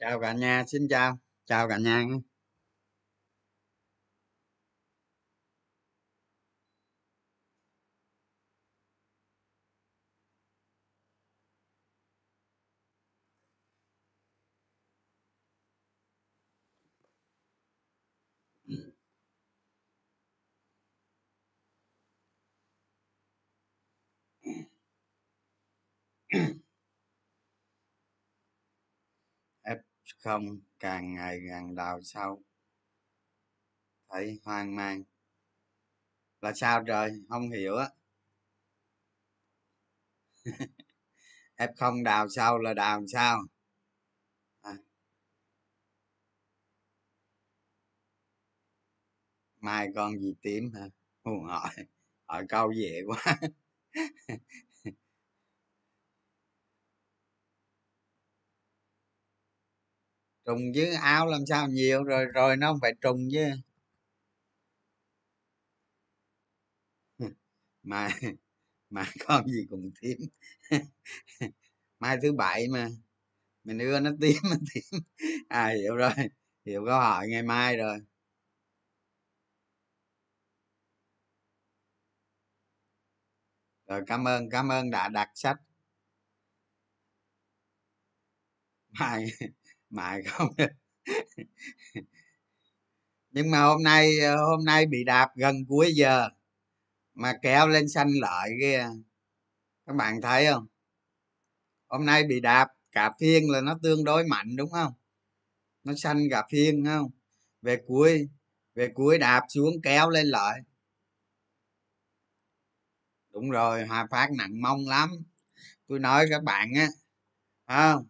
chào cả nhà xin chào. Chào cả nhà không càng ngày càng đào sâu. Thấy hoang mang. Là sao trời? Không hiểu á. F không đào sâu là đào sao? À, mai con gì tím hả? Hỏi hỏi câu dễ quá. trùng với áo làm sao nhiều, rồi rồi nó không phải trùng chứ. Mà mà con gì cũng tím mai thứ bảy mà mình ưa nó tím nó tím à hiểu rồi, hiểu câu hỏi ngày mai rồi. Rồi, cảm ơn cảm ơn đã đặt sách. Mai mai không nhưng mà hôm nay ờ, hôm nay bị đạp gần cuối giờ mà kéo lên xanh lợi kia các bạn thấy không? Hôm nay bị đạp cả phiên là nó tương đối mạnh, đúng không? Nó xanh cả phiên không? Về cuối về cuối đạp xuống kéo lên lợi. Đúng rồi, hòa phát nặng mong lắm. Tôi nói các bạn á không?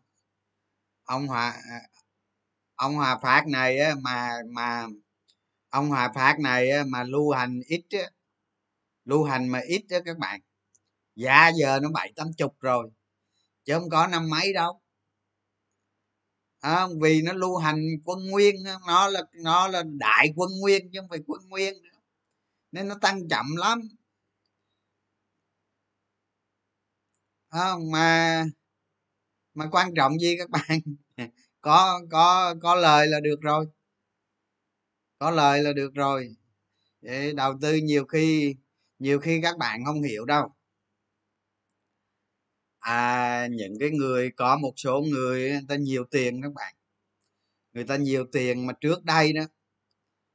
Ông hòa à, ông hòa phát này á mà mà ông hòa phát này á mà lưu hành ít á lưu hành mà ít đó các bạn. Giá giờ nó bảy tám chục rồi chứ không có năm mấy đâu. À, vì nó lưu hành quân nguyên nó là nó là đại quân nguyên chứ không phải quân nguyên nên nó tăng chậm lắm. À, mà mà quan trọng gì các bạn? Có có có lời là được rồi. Có lời là được rồi. Để đầu tư nhiều khi nhiều khi các bạn không hiểu đâu. À những cái người có một số người người ta nhiều tiền các bạn. Người ta nhiều tiền mà trước đây đó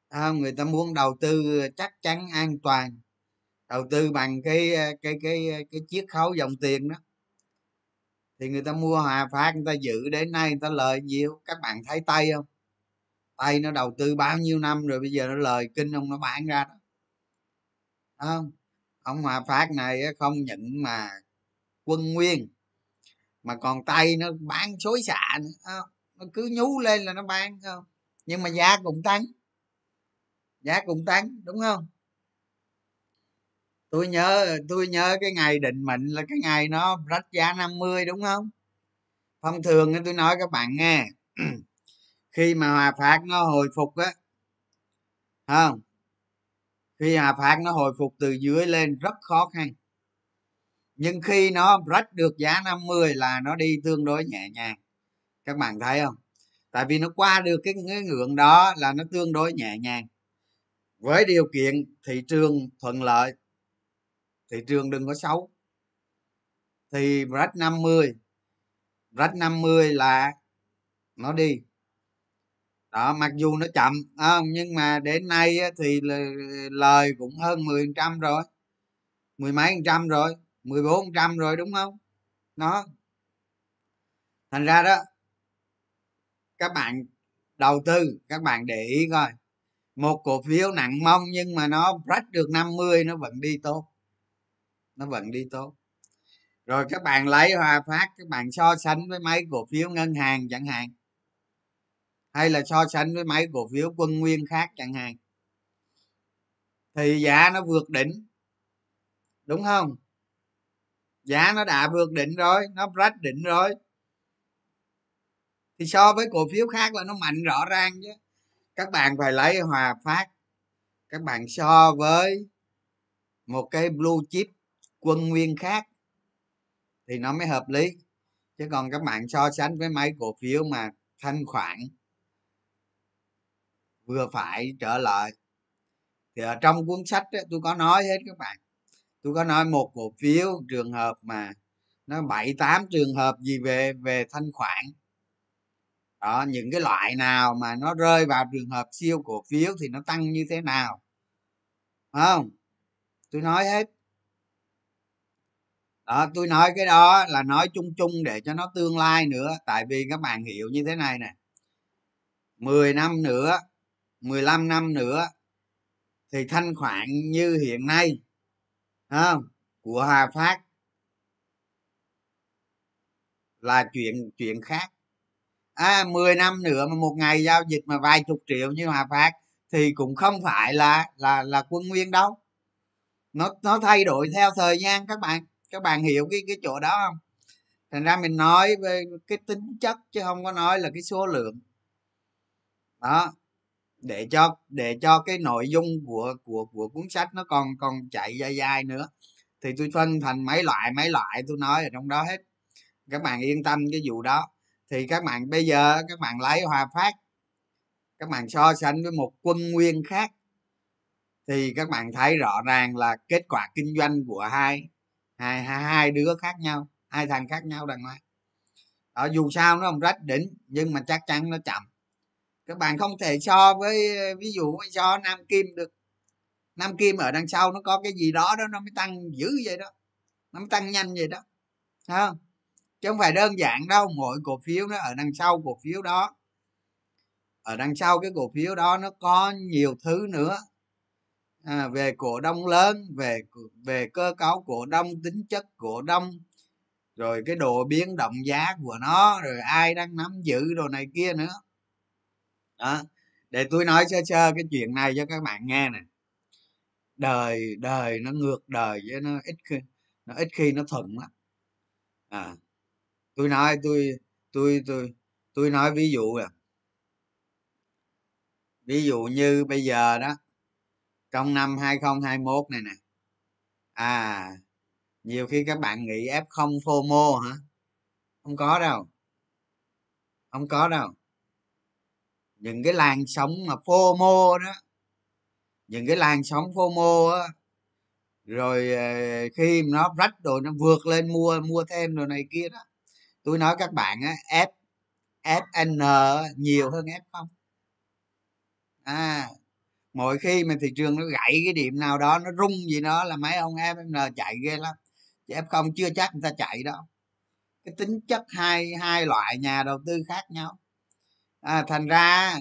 à, người ta muốn đầu tư à, chắc chắn an toàn. Đầu tư bằng cái à, cái cái à, cái chiết khấu dòng tiền đó thì người ta mua hòa phát, người ta giữ, đến nay người ta lời nhiều. Các bạn thấy tay không? Tay nó đầu tư bao nhiêu năm rồi bây giờ nó lời kinh ông nó bán ra đó. Không? Ông hòa phát này không nhận mà quân nguyên, mà còn tay nó bán xối xạ nữa nó cứ nhú lên là nó bán không? Nhưng mà giá cũng tăng. Giá cũng tăng, đúng không? Tôi nhớ tôi nhớ cái ngày định mệnh là cái ngày nó rách giá 50 đúng không? Thông thường tôi nói các bạn nghe khi mà hòa phát nó hồi phục á không? Khi hòa phát nó hồi phục từ dưới lên rất khó khăn. Nhưng khi nó rách được giá 50 là nó đi tương đối nhẹ nhàng. Các bạn thấy không? Tại vì nó qua được cái, cái ngưỡng đó là nó tương đối nhẹ nhàng. Với điều kiện thị trường thuận lợi thị trường đừng có xấu. Thì rách 50 rách 50 là nó đi. Đó, mặc dù nó chậm không nhưng mà đến nay thì lời cũng hơn 10 trăm rồi, mười mấy trăm rồi 14 trăm rồi, đúng không? Nó thành ra đó, các bạn đầu tư, các bạn để ý coi. Một cổ phiếu nặng mong nhưng mà nó rách được 50 nó vẫn đi tốt nó vẫn đi tốt. Rồi các bạn lấy hòa phát, các bạn so sánh với mấy cổ phiếu ngân hàng chẳng hạn. Hay là so sánh với mấy cổ phiếu quân nguyên khác chẳng hạn. Thì giá nó vượt đỉnh, đúng không? Giá nó đã vượt đỉnh rồi, nó rách đỉnh rồi. Thì so với cổ phiếu khác là nó mạnh rõ ràng chứ. Các bạn phải lấy hòa phát, các bạn so với một cái blue chip quân nguyên khác thì nó mới hợp lý. Chứ còn các bạn so sánh với mấy cổ phiếu mà thanh khoản vừa phải trở lại thì ở trong cuốn sách ấy, tôi có nói hết các bạn. Tôi có nói một cổ phiếu trường hợp mà nó bảy tám trường hợp gì về về thanh khoản. Đó những cái loại nào mà nó rơi vào trường hợp siêu cổ phiếu thì nó tăng như thế nào? Không? Tôi nói hết đó, tôi nói cái đó là nói chung chung để cho nó tương lai nữa, tại vì các bạn hiểu như thế này nè. 10 năm nữa 15 năm nữa thì thanh khoản như hiện nay không? Của Hà Phát là chuyện chuyện khác. À 10 năm nữa mà một ngày giao dịch mà vài chục triệu như Hòa Phát thì cũng không phải là là là quân nguyên đâu. Nó nó thay đổi theo thời gian các bạn các bạn hiểu cái cái chỗ đó không? Thành ra mình nói về cái tính chất chứ không có nói là cái số lượng. Đó, để cho để cho cái nội dung của của của cuốn sách nó còn còn chạy dài dài nữa. Thì tôi phân thành mấy loại mấy loại tôi nói ở trong đó hết. Các bạn yên tâm cái vụ đó. Thì các bạn, bây giờ các bạn lấy hòa phát, các bạn so sánh với một quân nguyên khác, thì các bạn thấy rõ ràng là kết quả kinh doanh của hai hai hai, hai đứa khác nhau hai thằng khác nhau đằng ngoài. ở ờ, dù sao nó không rách đỉnh nhưng mà chắc chắn nó chậm. Các bạn không thể so với ví dụ so nam kim được. Nam kim ở đằng sau nó có cái gì đó đó nó mới tăng dữ vậy đó. Nó mới tăng nhanh vậy đó. Thấy không? Chứ không phải đơn giản đâu mỗi cổ phiếu nó ở đằng sau cổ phiếu đó. Ở đằng sau cái cổ phiếu đó nó có nhiều thứ nữa à, về cổ đông lớn về về cơ cấu cổ đông tính chất cổ đông rồi cái độ biến động giá của nó rồi ai đang nắm giữ đồ này kia nữa. Đó để tôi nói sơ sơ cái chuyện này cho các bạn nghe nè. Đời đời nó ngược đời với nó ít khi nó ít khi nó thuận lắm. À tôi nói tôi tôi tôi tôi nói ví dụ à. Ví dụ như bây giờ đó trong năm 2021 này nè. À nhiều khi các bạn nghĩ f0 fomo hả? Không có đâu. Không có đâu. Những cái làn sóng mà fomo đó, những cái làn sóng fomo á, rồi ờ, khi nó rách rồi nó vượt lên mua mua thêm rồi này kia đó, tôi nói các bạn á, f fn nhiều hơn f không mỗi khi mà thị trường nó gãy cái điểm nào đó nó rung gì đó là mấy ông fml chạy ghê lắm. Chứ f không chưa chắc người ta chạy đâu. Cái tính chất hai hai loại nhà đầu tư khác nhau. À, thành ra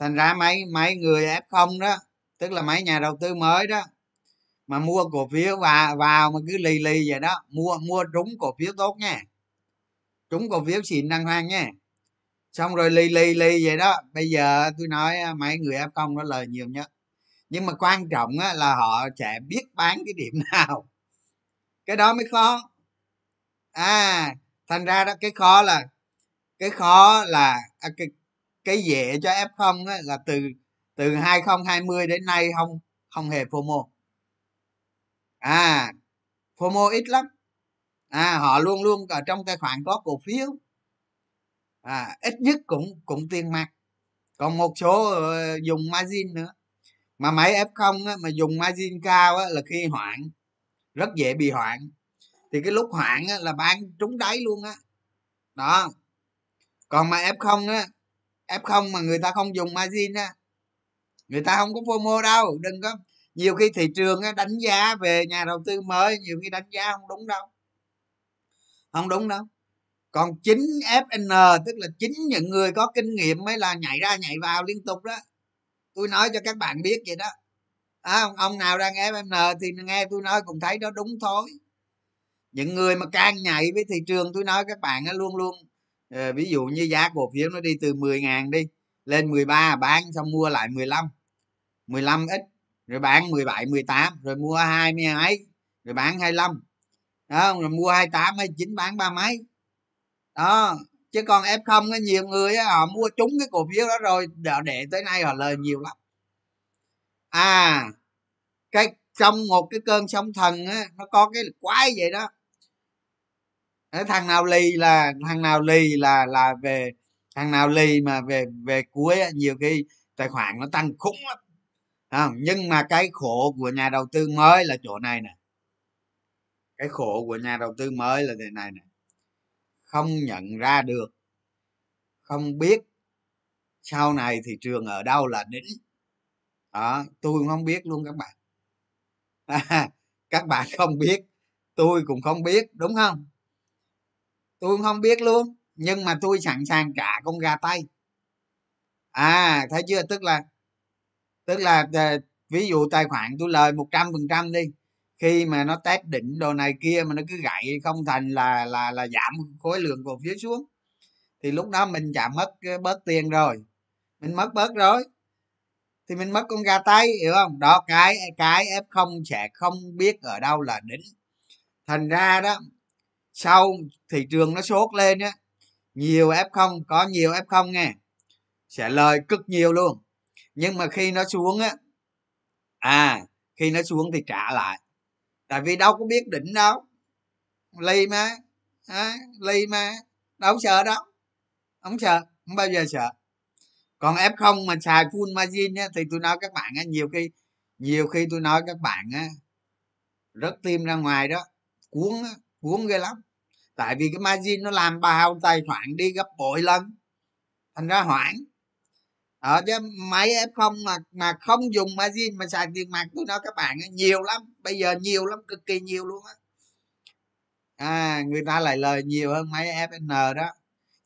thành ra mấy mấy người f không đó tức là mấy nhà đầu tư mới đó mà mua cổ phiếu và vào mà cứ lì lì vậy đó mua mua trúng cổ phiếu tốt nha. Trúng cổ phiếu xịn đàng hoàng nha xong rồi lì lì lì vậy đó. Bây giờ tôi nói à, mấy người f công nó lời nhiều nhất. Nhưng mà quan trọng á, là họ sẽ biết bán cái điểm nào. Cái đó mới khó. À thành ra đó cái khó là cái khó là à, cái cái dễ cho f không là từ từ 2020 đến nay không không hề FOMO. À FOMO ít lắm. À họ luôn luôn ở trong tài khoản có cổ phiếu à ít nhất cũng cũng tiền mặt. Còn một số ờ, dùng margin nữa. Mà máy f không á, mà dùng margin cao á, là khi hoạn rất dễ bị hoạn thì cái lúc hoạn á, là bán trúng đáy luôn á. Đó. Còn mà f không á f không mà người ta không dùng margin á người ta không có fomo đâu đừng có. Nhiều khi thị trường á, đánh giá về nhà đầu tư mới nhiều khi đánh giá không đúng đâu. Không đúng đâu còn chính fn tức là chính những người có kinh nghiệm mới là nhảy ra nhảy vào liên tục đó. Tôi nói cho các bạn biết vậy đó. À, ông, nào đang fn thì nghe tôi nói cũng thấy đó đúng thôi. Những người mà càng nhảy với thị trường tôi nói các bạn luôn luôn ờ, ví dụ như giá cổ phiếu nó đi từ 10.000 đi lên 13 bán xong mua lại 15 15 ít rồi bán 17 18 rồi mua hai mươi mấy rồi bán 25 đó rồi mua 28 29 bán ba mấy đó chứ còn f không nhiều người ấy, họ mua trúng cái cổ phiếu đó rồi để tới nay họ lời nhiều lắm. À cái trong một cái cơn sóng thần á nó có cái quái vậy đó. Thằng nào lì là thằng nào lì là là về thằng nào lì mà về về cuối á, nhiều khi tài khoản nó tăng khủng lắm. À, nhưng mà cái khổ của nhà đầu tư mới là chỗ này nè. Cái khổ của nhà đầu tư mới là thế này nè không nhận ra được. Không biết sau này thị trường ở đâu là đỉnh. Đó tôi không biết luôn các bạn. À, các bạn không biết tôi cũng không biết đúng không? Tôi cũng không biết luôn nhưng mà tôi sẵn sàng trả con gà tay. À thấy chưa? Tức là tức là ờ, ví dụ tài khoản tôi lời một trăm phần trăm đi khi mà nó test đỉnh đồ này kia mà nó cứ gãy không thành là là là giảm khối lượng cổ phiếu xuống, thì lúc đó mình chả mất bớt tiền rồi. Mình mất bớt rồi. Thì mình mất con gà tay, hiểu không? Đó, cái cái f không sẽ không biết ở đâu là đỉnh. Thành ra đó, sau thị trường nó sốt lên á, nhiều f không, có nhiều f không nghe, sẽ lời cực nhiều luôn. Nhưng mà khi nó xuống á à khi nó xuống thì trả lại tại vì đâu có biết định đâu. Ly má à, ly má đâu sợ đâu. Không sợ không bao giờ sợ. Còn f không mà xài full margin á, thì tôi nói các bạn á, nhiều khi nhiều khi tôi nói các bạn á, rất tim ra ngoài đó cuốn á, cuốn ghê lắm. Tại vì cái margin nó làm bao tài khoản đi gấp bội lần. Thành ra hoảng ở chứ máy f không mà mà không dùng margin mà xài tiền mặt tôi nói các bạn nhiều lắm. Bây giờ nhiều lắm cực kỳ nhiều luôn á. À người ta lại lời nhiều hơn máy fn đó.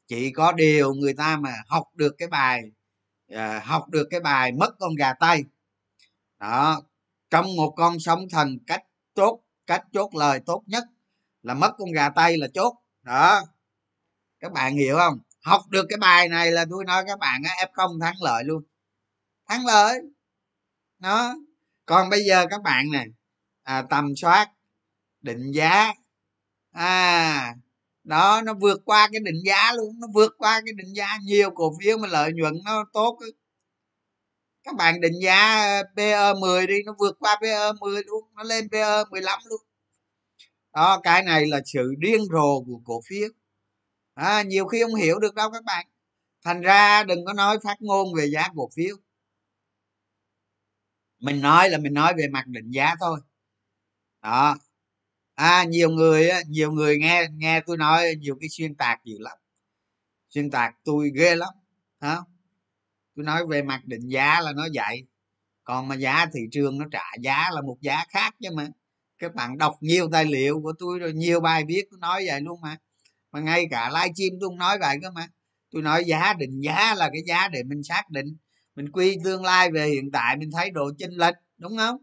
Chỉ có điều người ta mà học được cái bài à, học được cái bài mất con gà tay. Đó trong một con sóng thần cách chốt cách chốt lời tốt nhất là mất con gà tay là chốt. Đó các bạn hiểu không? Học được cái bài này là tôi nói các bạn f không thắng lợi luôn. Thắng lợi. Nó còn bây giờ các bạn nè à, tầm soát định giá. À đó nó vượt qua cái định giá luôn nó vượt qua cái định giá. Nhiều cổ phiếu mà lợi nhuận nó tốt ấy. các bạn định giá à, PE 10 đi nó vượt qua PE 10 luôn nó lên PE 15 luôn. Đó cái này là sự điên rồ của cổ phiếu à, nhiều khi không hiểu được đâu các bạn. Thành ra đừng có nói phát ngôn về giá cổ phiếu. Mình nói là mình nói về mặt định giá thôi. Đó. À nhiều người nhiều người nghe nghe tôi nói nhiều cái xuyên tạc nhiều lắm. Xuyên tạc tôi ghê lắm hả? Tôi nói về mặt định giá là nó vậy. Còn mà giá thị trường nó trả giá là một giá khác chứ mà. Các bạn đọc nhiều tài liệu của tôi rồi nhiều bài viết tôi nói vậy luôn mà mà ngay cả livestream tôi cũng nói vậy cơ mà. Tôi nói giá định giá là cái giá để mình xác định. Mình quy tương lai về hiện tại mình thấy độ chênh lệch đúng không?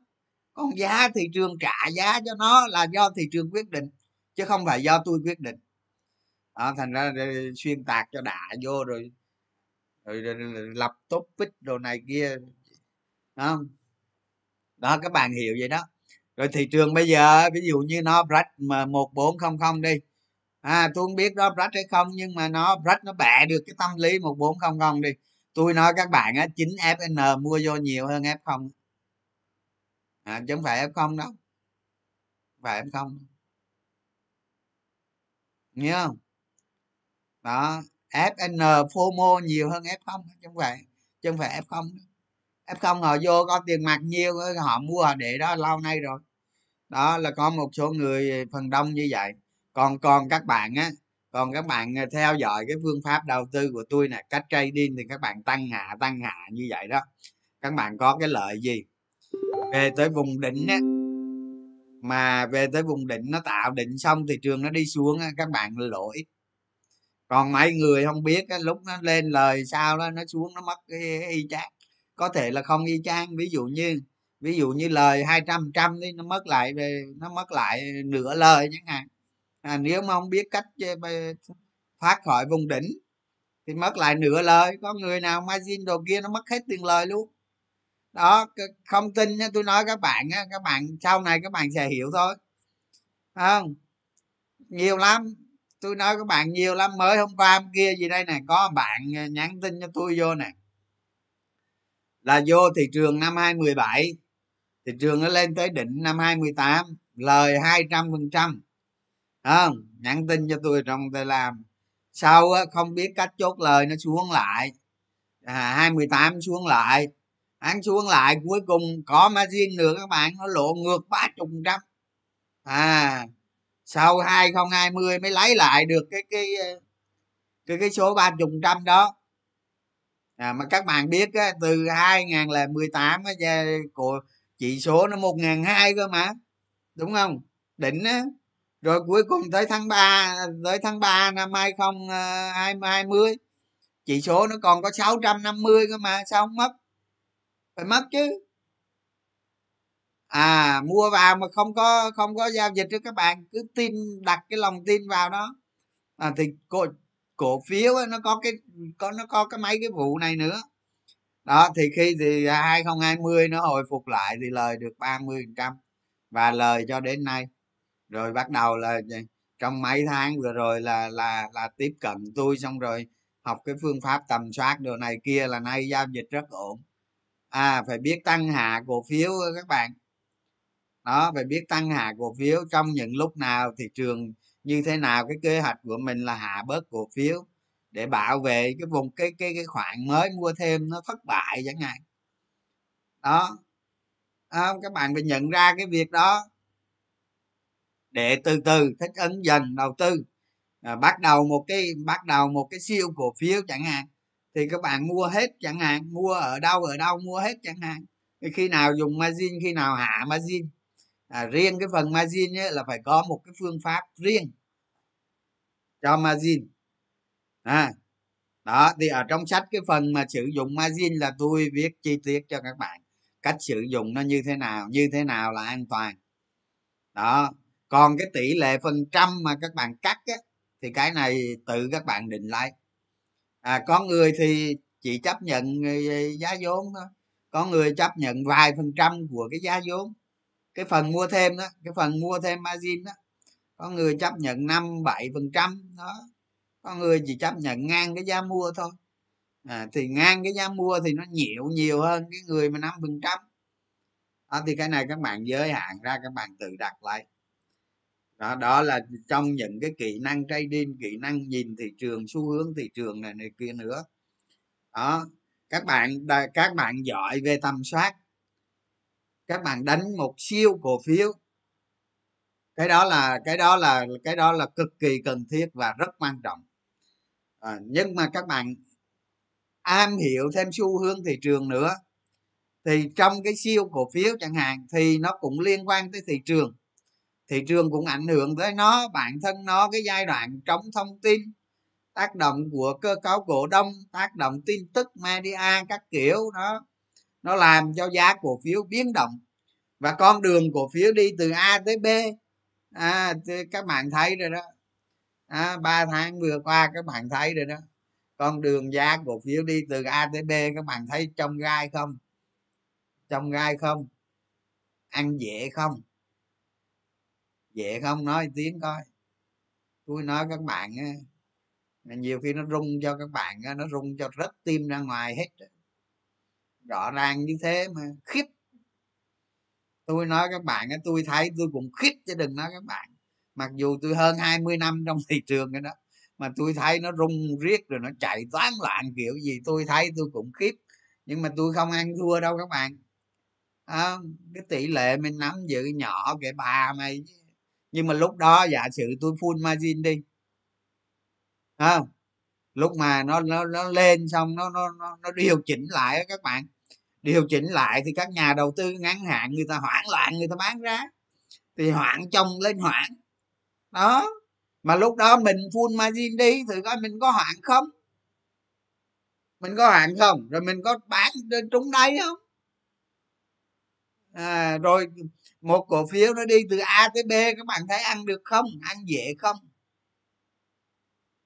Còn giá thị trường trả giá cho nó là do thị trường quyết định chứ không phải do tôi quyết định. À, thành ra xuyên tạc cho đã vô rồi. Rồi, rồi, rồi lập topic đồ này kia. Đó. đó các bạn hiểu vậy đó. Rồi thị trường bây giờ ví dụ như nó break mà một bốn không không đi à tôi không biết đó break hay không nhưng mà nó break nó bẻ được cái tâm lý một bốn không không đi. Tôi nói các bạn á chính fn mua vô nhiều hơn f không. À, chứ không phải f không đâu. Phải f không nghe không? Đó fn fomo nhiều hơn f không chứ không phải chứ không phải f không f không họ vô có tiền mặt nhiều họ mua để đó lâu nay rồi. Đó là có một số người phần đông như vậy còn còn các bạn á còn các bạn à, theo dõi cái phương pháp đầu tư của tôi nè cách trading thì các bạn tăng hạ tăng hạ như vậy đó. Các bạn có cái lợi gì? Về tới vùng đỉnh á mà về tới vùng đỉnh nó tạo đỉnh xong thị trường nó đi xuống á, các bạn lỗi còn mấy người không biết á, lúc nó lên lời sao đó nó xuống nó mất cái y chang. Có thể là không y chang ví dụ như ví dụ như lời hai trăm trăm đi nó mất lại về nó mất lại nửa lời chẳng hạn à, nếu mà không biết cách ờ, thoát khỏi vùng đỉnh thì mất lại nửa lời. Có người nào margin đồ kia nó mất hết tiền lời luôn. Đó không tin tôi nói các bạn các bạn sau này các bạn sẽ hiểu thôi. Không? Nhiều lắm. Tôi nói các bạn nhiều lắm mới hôm qua hôm kia gì đây nè có bạn ờ, nhắn tin cho tôi vô nè. Là vô thị trường năm 2017 thị trường nó lên tới đỉnh năm 2018 lời 200 phần trăm không nhắn tin cho tôi trong tôi làm. Sau không biết cách chốt lời nó xuống lại. À, hai mười tám xuống lại. Ăn xuống lại cuối cùng có margin nữa các bạn nó lộ ngược ba chục trăm. À sau 2020 mới lấy lại được cái cái ờ, cái cái số ba chục trăm đó. À, mà các bạn biết á, từ 2018 á, của chỉ số nó một ngàn hai cơ mà. Đúng không? Đỉnh á rồi cuối cùng tới tháng 3 tới tháng 3 năm 2020 ờ, chỉ số nó còn có 650 cơ mà sao không mất? Phải mất chứ. À mua vào mà không có không có giao dịch cho các bạn cứ tin đặt cái lòng tin vào đó. À, thì cổ cổ phiếu ấy, nó có cái có nó có cái mấy cái vụ này nữa. Đó thì khi thì 2020 nó hồi phục lại thì lời được 30% và lời cho đến nay rồi bắt đầu là trong mấy tháng vừa rồi là là là tiếp cận tôi xong rồi học cái phương pháp tầm soát đồ này kia là nay giao dịch rất ổn. À phải biết tăng hạ cổ phiếu các bạn. Đó phải biết tăng hạ cổ phiếu. Trong những lúc nào thị trường như thế nào cái kế hoạch của mình là hạ bớt cổ phiếu để bảo vệ cái vùng cái cái cái khoản mới mua thêm nó thất bại chẳng hạn. Đó. À, các bạn phải nhận ra cái việc đó để từ từ thích ứng dần đầu tư. À, bắt đầu một cái bắt đầu một cái siêu cổ phiếu chẳng hạn thì các bạn mua hết chẳng hạn mua ở đâu ở đâu mua hết chẳng hạn. Khi nào dùng margin khi nào hạ margin. À, riêng cái phần margin ấy là phải có một cái phương pháp riêng cho margin. À đó thì ở trong sách cái phần mà sử dụng margin là tôi viết chi tiết cho các bạn cách sử dụng nó như thế nào như thế nào là an toàn. Đó còn cái tỷ lệ phần trăm mà các bạn cắt á, thì cái này tự các bạn định lại. À, có người thì chỉ chấp nhận ờ, giá vốn thôi. Có người chấp nhận vài phần trăm của cái giá vốn. Cái phần mua thêm đó cái phần mua thêm margin đó có người chấp nhận năm bảy phần trăm đó. Có người chỉ chấp nhận ngang cái giá mua thôi. À, thì ngang cái giá mua thì nó nhiều nhiều hơn cái người mà năm phần trăm. Thì cái này các bạn giới hạn ra các bạn tự đặt lại đó đó là trong những cái kỹ năng trading kỹ năng nhìn thị trường xu hướng thị trường này này kia nữa. Đó các bạn các bạn giỏi về tầm soát. Các bạn đánh một siêu cổ phiếu. Cái đó là cái đó là cái đó là cực kỳ cần thiết và rất quan trọng. À, nhưng mà các bạn am hiểu thêm xu hướng thị trường nữa thì trong cái siêu cổ phiếu chẳng hạn thì nó cũng liên quan tới thị trường thị trường cũng ảnh hưởng tới nó bản thân nó cái giai đoạn trống thông tin tác động của cơ cấu cổ đông tác động tin tức media các kiểu đó nó làm cho giá cổ phiếu biến động. Và con đường cổ phiếu đi từ a tới b à, các bạn thấy rồi đó. À, 3 tháng vừa qua các bạn thấy rồi đó. Con đường giá cổ phiếu đi từ a tới b các bạn thấy trong gai không? Trong gai không? Ăn dễ không? Dễ không? Nói tiếng coi. Tôi nói các bạn á nhiều khi nó rung cho các bạn nó rung cho rất tim ra ngoài hết rõ ràng như thế mà khít, tôi nói các bạn tôi thấy tôi cũng khít chứ đừng nói các bạn. Mặc dù tôi hơn 20 năm trong thị trường cái đó mà tôi thấy nó rung riết rồi nó chạy toán loạn kiểu gì tôi thấy tôi cũng khiếp nhưng mà tôi không ăn thua đâu các bạn. À, cái tỷ lệ mình nắm giữ nhỏ kệ bà mày nhưng mà lúc đó giả sử tôi full margin đi à, lúc mà nó nó nó lên xong nó nó nó, nó điều chỉnh lại các bạn. Điều chỉnh lại thì các nhà đầu tư ngắn hạn người ta hoảng loạn người ta bán ra thì hoảng chồng lên hoảng. Đó. Mà lúc đó mình full margin đi thử coi mình có hoảng không? Mình có hoảng không? Rồi mình có bán trúng đáy không? À, rồi một cổ phiếu nó đi từ a tới b, các bạn thấy ăn được không? Ăn dễ không?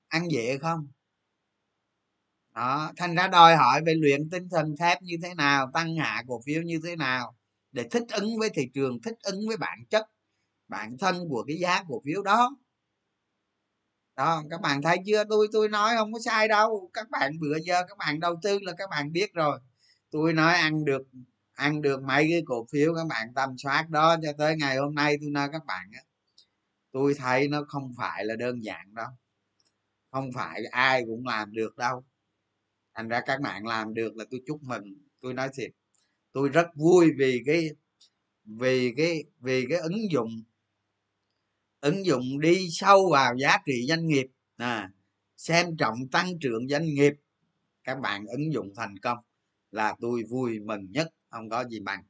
Ăn dễ không? Đó, thành ra đòi hỏi về luyện tinh thần thép như thế nào, tăng hạ cổ phiếu như thế nào để thích ứng với thị trường, thích ứng với bản chất, bản thân của cái giá cổ phiếu đó. Đó, các bạn thấy chưa? Tôi tôi nói không có sai đâu. Các bạn bữa giờ các bạn đầu tư là các bạn biết rồi. Tôi nói ăn được ăn được mấy cái cổ phiếu các bạn tầm soát đó cho tới ngày hôm nay tôi nói các bạn á tôi thấy nó không phải là đơn giản đâu. Không phải ai cũng làm được đâu. Thành ra các bạn làm được là tôi chúc mừng. Tôi nói thiệt tôi rất vui vì cái vì cái vì cái ứng dụng ứng dụng đi sâu vào giá trị doanh nghiệp. À, xem trọng tăng trưởng doanh nghiệp. Các bạn ứng dụng thành công là tôi vui mừng nhất không có gì bằng.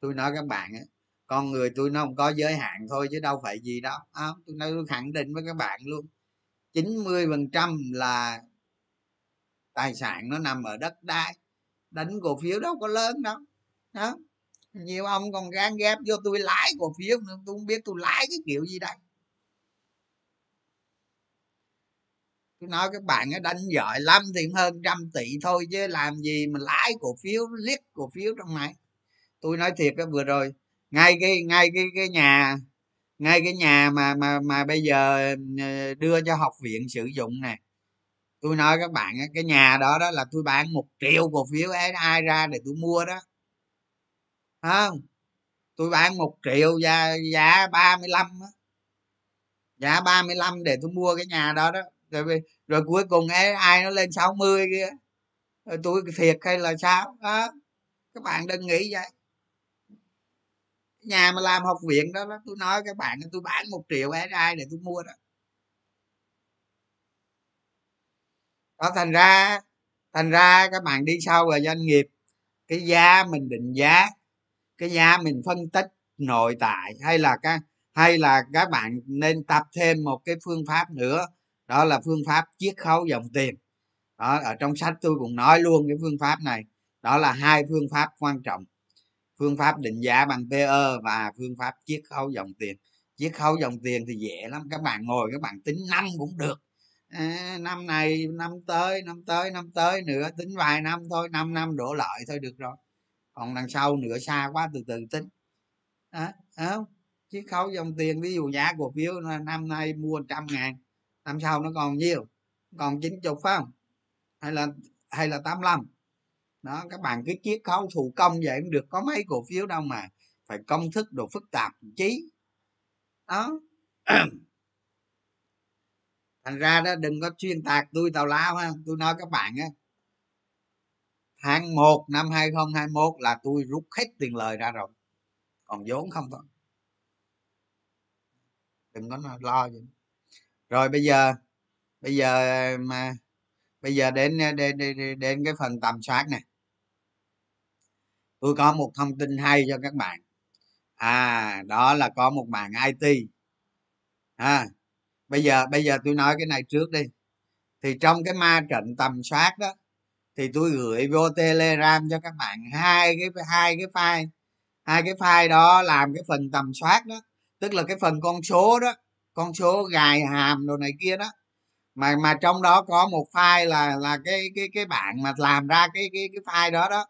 Tôi nói các bạn á con người tôi nó không có giới hạn thôi chứ đâu phải gì đó, à, tôi nói tôi khẳng định với các bạn luôn 90 phần trăm là tài sản nó nằm ở đất đai đánh cổ phiếu đâu có lớn đâu. Đó. Nhiều ông còn gan ghép vô tôi lái cổ phiếu nữa tôi không biết tôi lái cái kiểu gì đây. Tôi nói các bạn đánh giỏi lắm thì hơn trăm tỷ thôi, chứ làm gì mà lãi cổ phiếu, liếc cổ phiếu trong này. Tôi nói thiệt cái vừa rồi, ngay cái ngay cái cái nhà, ngay cái nhà mà mà mà bây giờ ờ, đưa cho học viện sử dụng này tôi nói các bạn cái nhà đó đó là tôi bán một triệu cổ phiếu ấy, ai ra để tôi mua đó. Không? Tôi bán một triệu giá giá ba mươi lăm giá ba mươi lăm để tôi mua cái nhà đó đó rồi, rồi cuối cùng ấy ai nó lên 60 kia rồi tôi thiệt hay là sao? Đó các bạn đừng nghĩ vậy. Nhà mà làm học viện đó, đó tôi nói các bạn tôi bán một triệu ai để tôi mua đó. Đó thành ra thành ra các bạn đi sâu vào doanh nghiệp cái giá mình định giá cái giá mình phân tích nội tại hay là các hay là các bạn nên tập thêm một cái phương pháp nữa đó là phương pháp chiết khấu dòng tiền. Đó ở trong sách tôi cũng nói luôn cái phương pháp này. Đó là hai phương pháp quan trọng. Phương pháp định giá bằng PE và phương pháp chiết khấu dòng tiền. Chiết khấu dòng tiền thì dễ lắm. Các bạn ngồi các bạn tính năm cũng được. À, năm này năm tới năm tới năm tới nữa tính vài năm thôi 5 năm đổ lợi thôi được rồi. Còn đằng sau nửa xa quá từ từ tính. Đó, không? Chiết khấu dòng tiền ví dụ giá cổ phiếu năm nay mua trăm ngàn năm sau nó còn nhiêu còn chín chục phải không? Hay là hay là 85 đó, các bạn cứ chiết khấu thủ công vậy cũng được, có mấy cổ phiếu đâu mà phải công thức đồ phức tạp chí. Đó. Thành ra đó, đừng có chuyên tạc tôi, tào lao ha. Tôi nói các bạn á, tháng 1 năm 2021 là tôi rút hết tiền lời ra rồi. Còn vốn không thôi. Đừng có lo gì rồi bây giờ bây giờ mà bây giờ đến đến đến, đến cái phần tầm soát này. Tôi có một thông tin hay cho các bạn. À đó là có một bạn it à bây giờ bây giờ tôi nói cái này trước đi. Thì trong cái ma trận tầm soát đó thì tôi gửi vô telegram cho các bạn hai cái hai cái file. Hai cái file đó làm cái phần tầm soát đó tức là cái phần con số đó con số gài hàm đồ này kia đó. Mà mà trong đó có một file là là cái cái cái bạn mà làm ra cái cái cái file đó đó,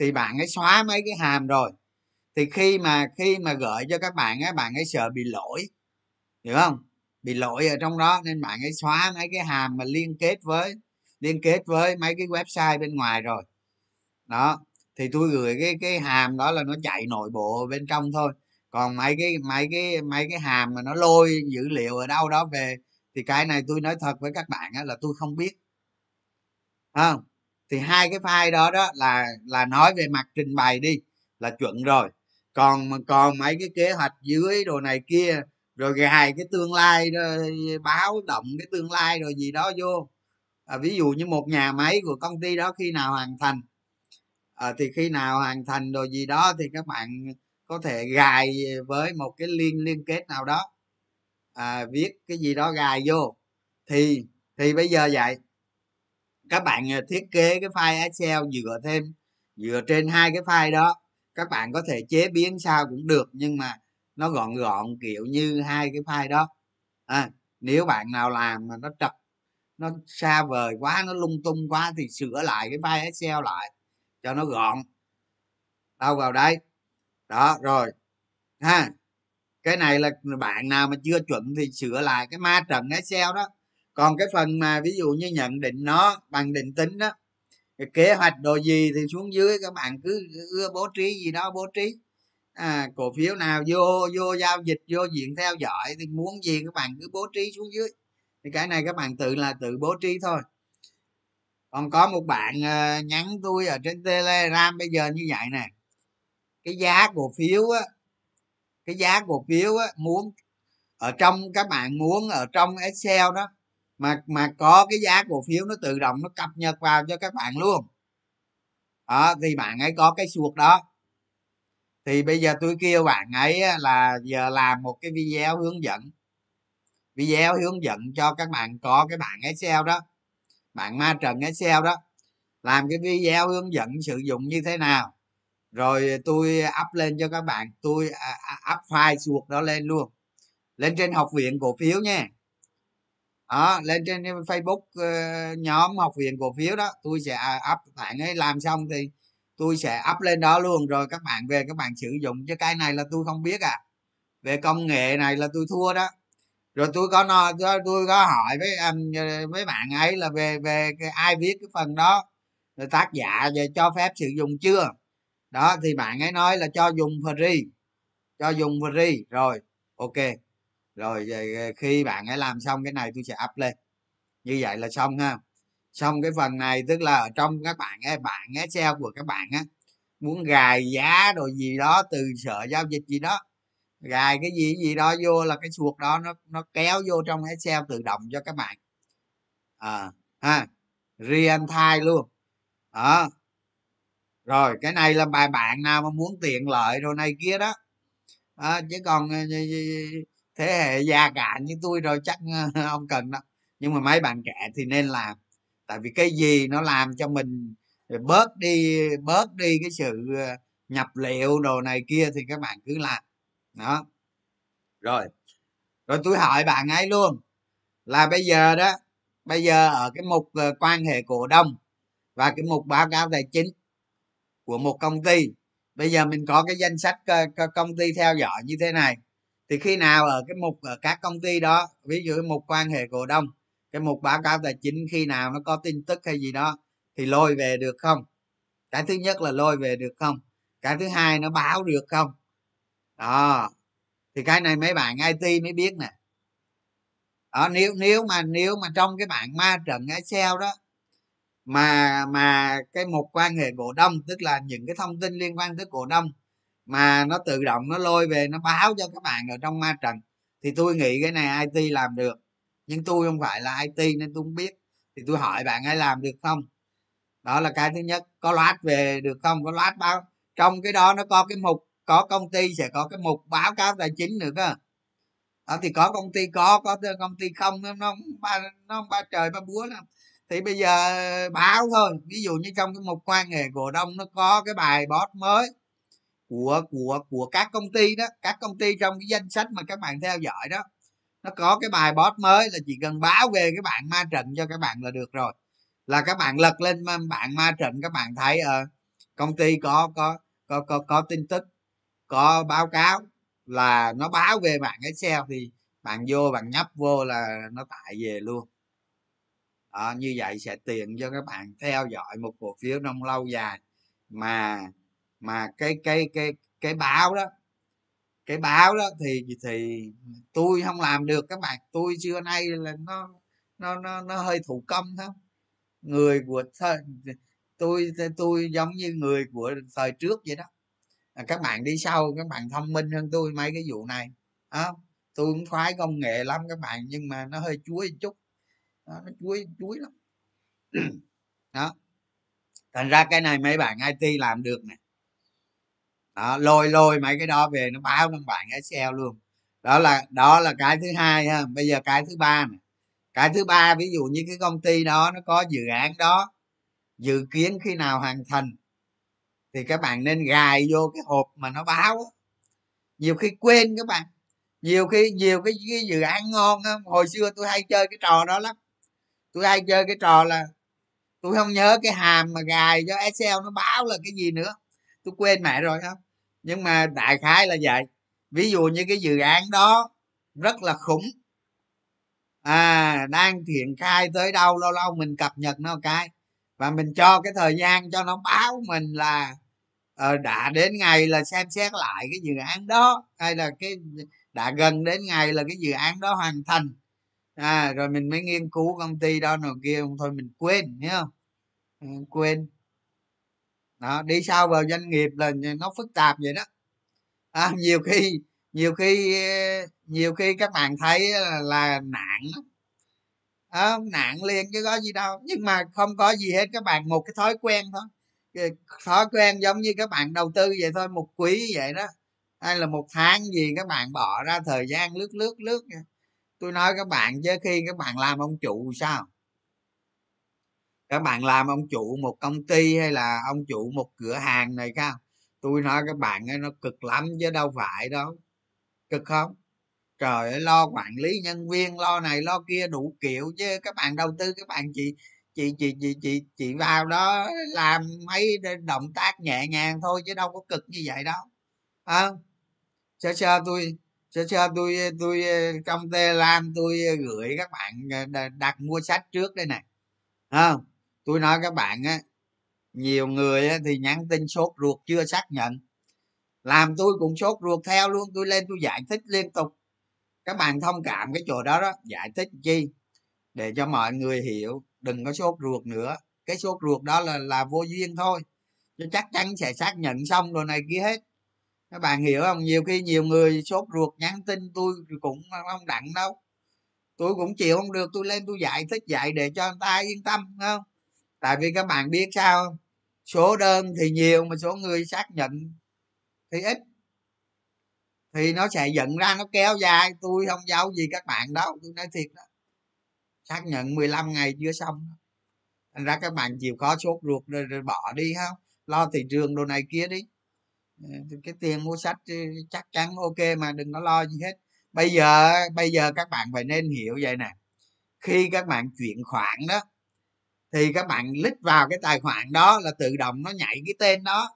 thì bạn ấy xóa mấy cái hàm rồi. Thì khi mà khi mà gửi cho các bạn ấy bạn ấy sợ bị lỗi, hiểu không? Bị lỗi ở trong đó nên bạn ấy xóa mấy cái hàm mà liên kết với, liên kết với mấy cái website bên ngoài rồi. Đó, thì tôi gửi cái cái hàm đó là nó chạy nội bộ bên trong thôi còn mấy cái mấy cái mấy cái hàm mà nó lôi dữ liệu ở đâu đó về thì cái này tôi nói thật với các bạn á, là tôi không biết. Không? Thì hai cái file đó đó là là nói về mặt trình bày đi là chuẩn rồi. Còn còn mấy cái kế hoạch dưới đồ này kia rồi gài cái tương lai rồi báo động cái tương lai rồi gì đó vô. À, ví dụ như một nhà máy của công ty đó khi nào hoàn thành? À, thì khi nào hoàn thành rồi gì đó thì các bạn có thể gài với một cái liên liên kết nào đó à, viết cái gì đó gài vô. Thì thì bây giờ vậy các bạn à, thiết kế cái file excel dựa thêm dựa trên hai cái file đó các bạn có thể chế biến sao cũng được nhưng mà nó gọn gọn kiểu như hai cái file đó. À, nếu bạn nào làm mà nó trật nó xa vời quá nó lung tung quá thì sửa lại cái file excel lại cho nó gọn. Đâu vào đây đó rồi. Ha cái này là bạn nào mà chưa chuẩn thì sửa lại cái ma trận excel đó. Còn cái phần mà ví dụ như nhận định nó bằng định tính đó cái kế hoạch đồ gì thì xuống dưới các bạn cứ ưa bố trí gì đó bố trí. À, cổ phiếu nào vô vô giao dịch vô diện theo dõi thì muốn gì các bạn cứ bố trí xuống dưới. Thì cái này các bạn tự là tự bố trí thôi. Còn có một bạn ờ, nhắn tôi ở trên telegram bây giờ như vậy nè cái giá cổ phiếu á, cái giá cổ phiếu á, muốn ở trong, các bạn muốn ở trong excel đó, mà mà có cái giá cổ phiếu nó tự động nó cập nhật vào cho các bạn luôn. Đó, thì bạn ấy có cái chuột đó. Thì bây giờ tôi kêu bạn ấy là giờ làm một cái video hướng dẫn, video hướng dẫn cho các bạn có cái bạn excel đó, bạn ma trận excel đó. Làm cái video hướng dẫn sử dụng như thế nào? Rồi tôi up lên cho các bạn. Tôi à, à, up file chuột đó lên luôn. Lên trên học viện cổ phiếu nha. Đó, lên trên facebook ờ, nhóm học viện cổ phiếu đó, tôi sẽ à, up. Bạn ấy làm xong thì tôi sẽ up lên đó luôn. Rồi các bạn về các bạn sử dụng. Chứ cái này là tôi không biết à. Về công nghệ này là tôi thua đó. Rồi tôi có nói tôi có hỏi với với bạn ấy là về về cái ai viết cái phần đó. Rồi tác giả về cho phép sử dụng chưa? Đó, thì bạn ấy nói là cho dùng free. Cho dùng free. Rồi, ok. Rồi ờ, ờ, khi bạn ấy làm xong cái này tôi sẽ up lên. Như vậy là xong ha. Xong cái phần này, tức là ở trong các bạn ấy bạn ấy, sale của các bạn á, muốn gài giá rồi gì đó từ sở giao dịch gì đó. Gài cái gì gì đó vô là cái chuột đó nó nó kéo vô trong excel tự động cho các bạn. À ha. Real time luôn. Đó rồi cái này là bài bạn nào mà muốn tiện lợi rồi này kia đó. À, chứ còn ờ, thế hệ già cả như tôi rồi chắc ờ, không cần đâu. Nhưng mà mấy bạn trẻ thì nên làm. Tại vì cái gì nó làm cho mình ờ, bớt đi bớt đi cái sự nhập liệu đồ này kia thì các bạn cứ làm. Đó. Rồi. Rồi tôi hỏi bạn ấy luôn là bây giờ đó bây giờ ở cái mục quan hệ cổ đông và cái mục báo cáo tài chính của một công ty. Bây giờ mình có cái danh sách ờ, công ty theo dõi như thế này. Thì khi nào ở cái mục, ở các công ty đó, ví dụ mục quan hệ cổ đông, cái mục báo cáo tài chính khi nào nó có tin tức hay gì đó, thì lôi về được không? Cái thứ nhất là lôi về được không? Cái thứ hai nó báo được không? Đó. Thì cái này mấy bạn it mới biết nè. Đó, nếu nếu mà nếu mà trong cái bảng ma trận excel đó mà mà cái mục quan hệ cổ đông, tức là những cái thông tin liên quan tới cổ đông, mà nó tự động nó lôi về, nó báo cho các bạn ở trong ma trận, thì tôi nghĩ cái này it làm được. Nhưng tôi không phải là it nên tôi không biết. Thì tôi hỏi bạn ấy làm được không? Đó là cái thứ nhất. Có loát về được không? Có loát báo. Trong cái đó nó có cái mục, có công ty, sẽ có cái mục báo cáo tài chính nữa cơ. Đó, thì có công ty có có công ty không, nó không ba, nó không ba trời ba búa lắm thì bây giờ ờ, báo thôi. Ví dụ như trong cái mục quan hệ cổ đông nó có cái bài bót mới của của của các công ty đó. Các công ty trong cái danh sách mà các bạn theo dõi đó nó có cái bài bót mới là chỉ cần báo về cái bạn ma trận cho các bạn là được rồi. Là các bạn lật lên bạn ma trận các bạn thấy ờ uh, công ty có có có có có tin tức có báo cáo là nó báo về bạn excel thì bạn vô bạn nhấp vô là nó tải về luôn à, như vậy sẽ tiện cho các bạn theo dõi một cổ phiếu trong lâu dài. Mà mà cái cái cái cái báo đó cái báo đó thì thì tôi không làm được các bạn. Tôi xưa nay là nó nó nó nó hơi thủ công thôi người của thời, tôi tôi giống như người của thời trước vậy đó. À, các bạn đi sau các bạn thông minh hơn tôi mấy cái vụ này. À, tôi cũng khoái công nghệ lắm các bạn nhưng mà nó hơi chuối chút đó, nó chuối chuối lắm. Đó. Thành ra cái này mấy bạn it làm được nè. Đó, lôi lôi mấy cái đó về nó báo các bạn excel luôn. Đó là đó là cái thứ hai ha. Bây giờ cái thứ ba nè. Cái thứ ba ví dụ như cái công ty đó nó có dự án đó dự kiến khi nào hoàn thành thì các bạn nên gài vô cái hộp mà nó báo nhiều khi quên các bạn. Nhiều khi nhiều cái, cái dự án ngon đó. hồi xưa tôi hay chơi cái trò đó lắm tôi hay chơi cái trò là tôi không nhớ cái hàm mà gài cho excel nó báo là cái gì nữa. Tôi quên mẹ rồi không nhưng mà đại khái là vậy. Ví dụ như cái dự án đó rất là khủng. À đang triển khai tới đâu lâu lâu mình cập nhật nó cái. Và mình cho cái thời gian cho nó báo mình là ờ, đã đến ngày là xem xét lại cái dự án đó hay là cái đã gần đến ngày là cái dự án đó hoàn thành à rồi mình mới nghiên cứu công ty đó nào kia không thôi mình quên nhớ không? Ừ, quên. Đó đi sau vào doanh nghiệp là nó phức tạp vậy đó. À, nhiều khi nhiều khi nhiều khi các bạn thấy là, là nạn à, nạn liền chứ có gì đâu. Nhưng mà không có gì hết các bạn một cái thói quen thôi. Ờ, thói quen giống như các bạn đầu tư vậy thôi một quý vậy đó. Hay là một tháng gì các bạn bỏ ra thời gian lướt lướt lướt tôi nói các bạn chứ khi các bạn làm ông chủ sao? Các bạn làm ông chủ một công ty hay là ông chủ một cửa hàng này không tôi nói các bạn ấy, nó cực lắm chứ đâu phải đâu. Cực không? Trời ơi lo quản lý nhân viên lo này lo kia đủ kiểu chứ. Các bạn đầu tư các bạn chị chị chị chị chị chị vào đó làm mấy động tác nhẹ nhàng thôi chứ đâu có cực như vậy đâu. À, sơ sơ tôi sơ sơ tôi tôi ờ, trong Telegram tôi ờ, gửi các bạn ờ, đặt mua sách trước đây này không? Tôi nói các bạn á, nhiều người thì nhắn tin sốt ruột chưa xác nhận. Làm tôi cũng sốt ruột theo luôn, tôi lên tôi giải thích liên tục. Các bạn thông cảm cái chỗ đó đó, giải thích chi? Để cho mọi người hiểu, đừng có sốt ruột nữa. Cái sốt ruột đó là là vô duyên thôi. Chứ chắc chắn sẽ xác nhận xong rồi này kia hết các bạn hiểu không? Nhiều khi nhiều người sốt ruột nhắn tin tôi cũng không đặng đâu. Tôi cũng chịu không được tôi lên tôi dạy, thích dạy để cho người ta yên tâm không? Tại vì các bạn biết sao số đơn thì nhiều mà số người xác nhận thì ít. Thì nó sẽ dẫn ra nó kéo dài. Tôi không giấu gì các bạn đâu tôi nói thiệt đó. Xác nhận 15 ngày chưa xong thành ra các bạn chịu khó sốt ruột rồi, rồi bỏ đi không? Lo thị trường đồ này kia đi cái tiền mua sách chắc chắn ok mà đừng có lo gì hết. Bây giờ bây giờ các bạn phải nên hiểu vậy nè. Khi các bạn chuyển khoản đó thì các bạn lít vào cái tài khoản đó là tự động nó nhảy cái tên đó.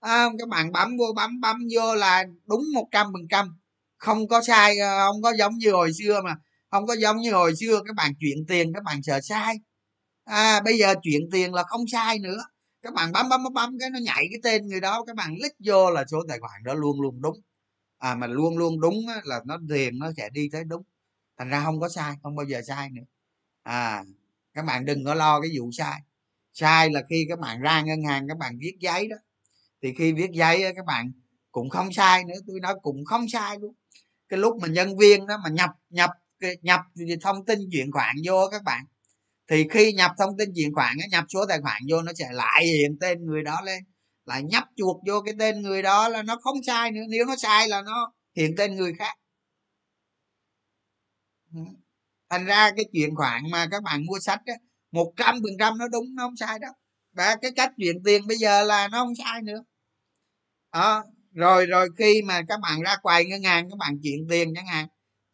À, các bạn bấm vô bấm bấm vô là đúng một trăm phần trăm. Không có sai ờ, không có giống như hồi xưa mà không có giống như hồi xưa các bạn chuyển tiền các bạn sợ sai. À bây giờ chuyển tiền là không sai nữa các bạn bấm bấm bấm bấm cái nó nhảy cái tên người đó các bạn lít vô là số tài khoản đó luôn luôn đúng. À mà luôn luôn đúng á, là nó tiền nó sẽ đi tới đúng. Thành ra không có sai không bao giờ sai nữa. À các bạn đừng có lo cái vụ sai. Sai là khi các bạn ra ngân hàng các bạn viết giấy đó. Thì khi viết giấy các bạn cũng không sai nữa. Tôi nói cũng không sai luôn. Cái lúc mà nhân viên đó mà nhập nhập nhập thông tin chuyển khoản vô các bạn thì khi nhập thông tin chuyển khoản nhập số tài khoản vô nó sẽ lại hiện tên người đó lên, lại nhấp chuột vô cái tên người đó là nó không sai nữa, nếu nó sai là nó hiện tên người khác. Thành ra cái chuyển khoản mà các bạn mua sách một trăm phần trăm nó đúng, nó không sai đó và cái cách chuyển tiền bây giờ là nó không sai nữa. Đó, rồi rồi khi mà các bạn ra quầy ngân hàng, các bạn chuyển tiền chẳng hạn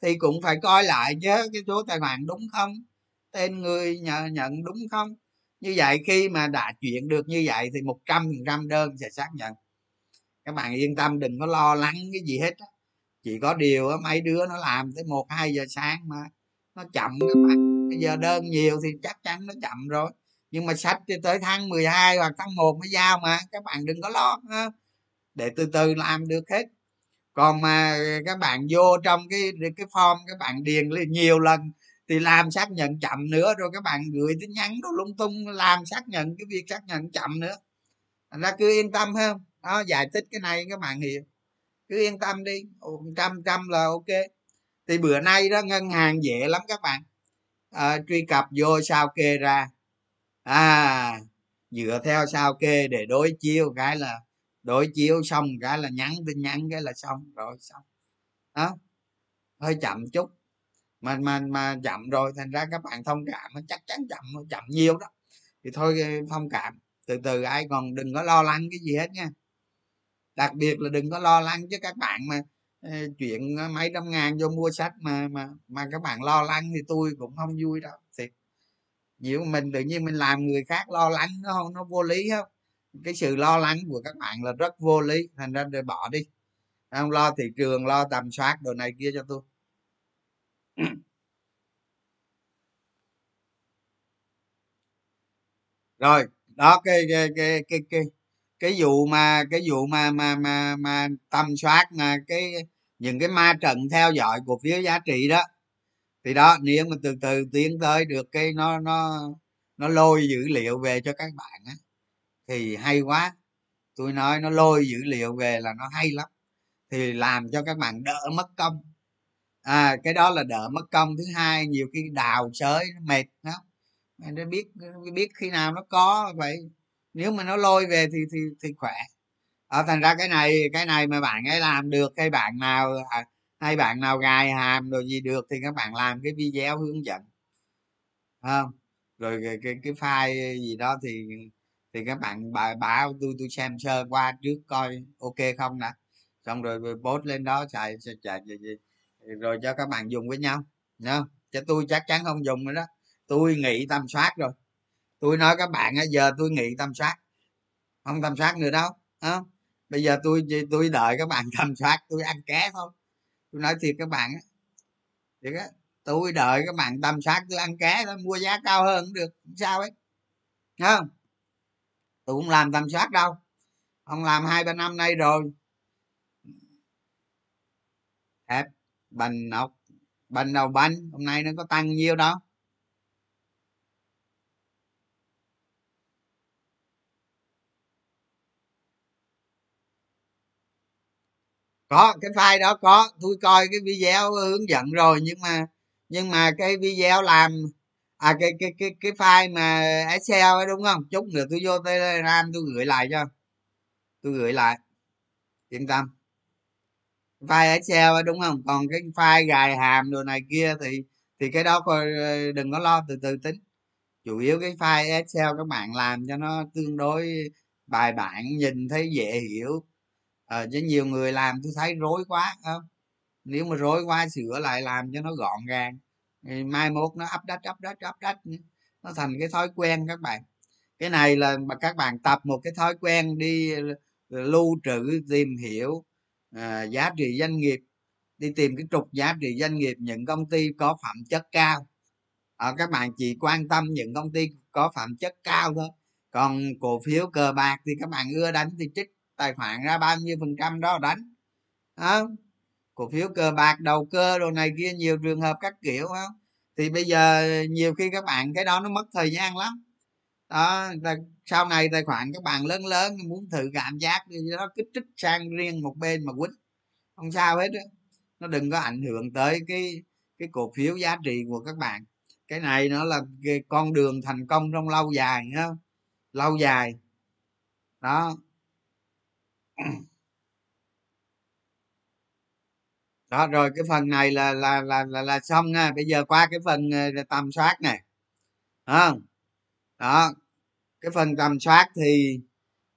thì cũng phải coi lại chứ cái số tài khoản đúng không? Tên người nhờ nhận đúng không? Như vậy khi mà đã chuyển được như vậy thì một trăm phần trăm đơn sẽ xác nhận. Các bạn yên tâm, đừng có lo lắng cái gì hết chỉ có điều mấy đứa nó làm tới một, hai giờ sáng mà nó chậm các bạn. Bây giờ đơn nhiều thì chắc chắn nó chậm rồi. Nhưng mà sách tới tháng 12 hoặc tháng 1 mới giao mà, các bạn đừng có lo, ha. Để từ từ làm được hết. Còn mà các bạn vô trong cái cái form các bạn điền nhiều lần thì làm xác nhận chậm nữa rồi các bạn gửi tin nhắn đó lung tung làm xác nhận cái việc xác nhận chậm nữa. Thành ra cứ yên tâm hơn đó giải thích cái này các bạn hiểu. Cứ yên tâm đi. Trăm trăm là ok. Thì bữa nay đó ngân hàng dễ lắm các bạn. À, truy cập vô sao kê ra. À dựa theo sao kê để đối chiếu cái là đối chiếu xong cái là nhắn tin nhắn cái là xong rồi xong. Đó hơi chậm chút mà mà mà chậm rồi, thành ra các bạn thông cảm chắc chắn chậm chậm nhiều đó. Thì thôi thông cảm. Từ từ, ai còn đừng có lo lắng cái gì hết nha. Đặc biệt là đừng có lo lắng chứ các bạn mà ờ, chuyện ờ, mấy trăm ngàn vô mua sách mà mà mà các bạn lo lắng thì tôi cũng không vui đâu, thiệt. Nhiều mình tự nhiên mình làm người khác lo lắng, nó không nó vô lý không cái sự lo lắng của các bạn là rất vô lý, thành ra để bỏ đi. Không lo thị trường, lo tầm soát đồ này kia cho tôi. Ừ. rồi, đó, cái cái cái cái cái cái vụ mà, cái vụ mà mà mà mà tầm soát mà cái, những cái ma trận theo dõi của phía giá trị đó. Thì đó, nếu mà từ từ tiến tới được cái nó nó nó lôi dữ liệu về cho các bạn á, thì hay quá. Tôi nói nó lôi dữ liệu về là nó hay lắm. Thì làm cho các bạn đỡ mất công à cái đó là đỡ mất công. Thứ hai nhiều khi đào sới nó mệt nó nó biết biết khi nào nó có vậy nếu mà nó lôi về thì thì thì khỏe. Ở thành ra cái này cái này mà bạn ấy làm được hay bạn nào à, hay bạn nào gài hàm rồi gì được thì các bạn làm cái video hướng dẫn. Không? Rồi cái, cái cái file gì đó thì thì các bạn bài báo tôi tôi xem sơ qua trước coi ok không nè xong rồi, rồi post lên đó xài, xài, chạy, chạy rồi cho các bạn dùng với nhau nhá chứ tôi chắc chắn không dùng nữa đó. Tôi nghỉ tâm soát rồi. Tôi nói các bạn giờ tôi nghỉ tâm soát. Không tâm soát nữa đâu không? Bây giờ tôi tôi đợi các bạn tâm soát, tôi ăn ké thôi. Tôi nói thiệt các bạn á. Thiệt á, tôi đợi các bạn tâm soát, tôi ăn ké tôi mua giá cao hơn cũng được, không sao ấy. Không? Tôi cũng làm tâm soát đâu. Ông làm hai ba năm nay rồi thép bành ngọc bành đầu banh hôm nay nó có tăng nhiêu đâu có, cái file đó có, tôi coi cái video hướng dẫn rồi, nhưng mà nhưng mà cái video làm à cái cái cái cái file mà excel ấy, đúng không? Chút nữa tôi vô telegram tôi gửi lại cho. Tôi gửi lại. Yên tâm file excel đúng không? Còn cái file gài hàm đồ này kia thì thì cái đó coi ờ, đừng có lo từ từ tính. Chủ yếu cái file excel các bạn làm cho nó tương đối bài bản nhìn thấy dễ hiểu. À, chứ nhiều người làm tôi thấy rối quá không nếu mà rối quá sửa lại làm cho nó gọn gàng. Thì mai mốt nó ấp đất ấp đất ấp đất nó thành cái thói quen các bạn. Cái này là các bạn tập một cái thói quen đi lưu trữ tìm hiểu à, giá trị doanh nghiệp. Đi tìm cái trục giá trị doanh nghiệp những công ty có phẩm chất cao. À, các bạn chỉ quan tâm những công ty có phẩm chất cao thôi. Còn cổ phiếu cờ bạc thì các bạn ưa đánh thì trích tài khoản ra bao nhiêu phần trăm đó đánh. Không cổ phiếu cờ bạc đầu cơ đồ này kia nhiều trường hợp các kiểu không thì bây giờ nhiều khi các bạn cái đó nó mất thời gian lắm đó sau này tài khoản các bạn lớn lớn muốn thử cảm giác thì nó kích thích sang riêng một bên mà quýnh. Không sao hết đó. nó đừng có ảnh hưởng tới cái cái cổ phiếu giá trị của các bạn. Cái này nó là cái con đường thành công trong lâu dài nhá lâu dài. Đó. Đó rồi cái phần này là là là là, là xong nha. Bây giờ qua cái phần ờ, tầm soát này không đó, cái phần tầm soát thì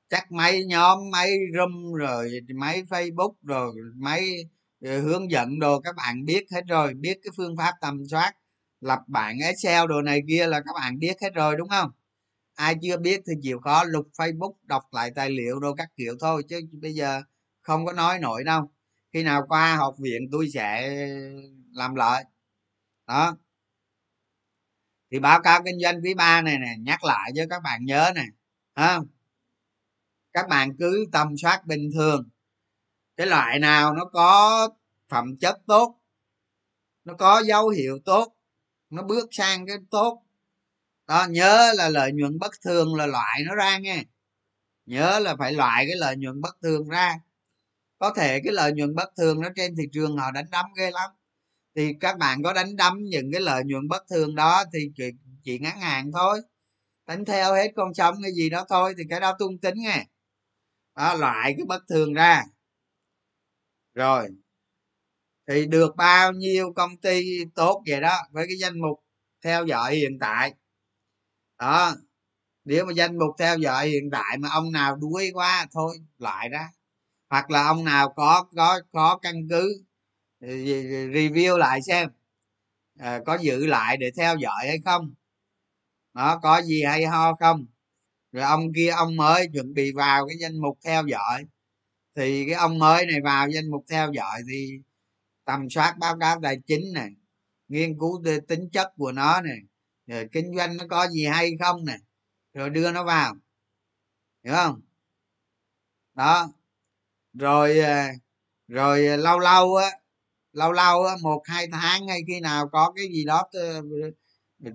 chắc mấy nhóm, mấy room rồi mấy facebook rồi mấy ờ, hướng dẫn đồ, các bạn biết hết rồi, biết cái phương pháp tầm soát, lập bản excel đồ này kia là các bạn biết hết rồi, đúng không? Ai chưa biết thì chịu khó lục facebook, đọc lại tài liệu đồ các kiểu thôi, chứ bây giờ không có nói nổi đâu. Khi nào qua học viện tôi sẽ làm lại đó thì báo cáo kinh doanh quý ba này nè, nhắc lại cho các bạn nhớ nè không? Các bạn cứ tầm soát bình thường. Cái loại nào nó có phẩm chất tốt, nó có dấu hiệu tốt, nó bước sang cái tốt. Đó, nhớ là lợi nhuận bất thường là loại nó ra nghe nhớ là phải loại cái lợi nhuận bất thường ra. Có thể cái lợi nhuận bất thường nó trên thị trường họ đánh đấm ghê lắm thì các bạn có đánh đấm những cái lợi nhuận bất thường đó thì chuyện chỉ ngắn hạn thôi. Tính theo hết con sống cái gì đó thôi thì cái đó tung tính nghe đó, loại cái bất thường ra. Rồi. Thì được bao nhiêu công ty tốt vậy đó với cái danh mục theo dõi hiện tại. Đó. Nếu mà danh mục theo dõi hiện tại mà ông nào đuối quá thôi, loại ra. Hoặc là ông nào có có có căn cứ review lại xem. À, có giữ lại để theo dõi hay không? Nó có gì hay ho không? Rồi ông kia ông mới chuẩn bị vào cái danh mục theo dõi. Thì cái ông mới này vào danh mục theo dõi thì tầm soát báo cáo tài chính này nghiên cứu tính chất của nó này rồi kinh doanh nó có gì hay không này rồi đưa nó vào. Hiểu không? Đó. Rồi à, rồi à, lâu lâu á lâu lâu một, hai tháng ngay khi nào có cái gì đó ờ,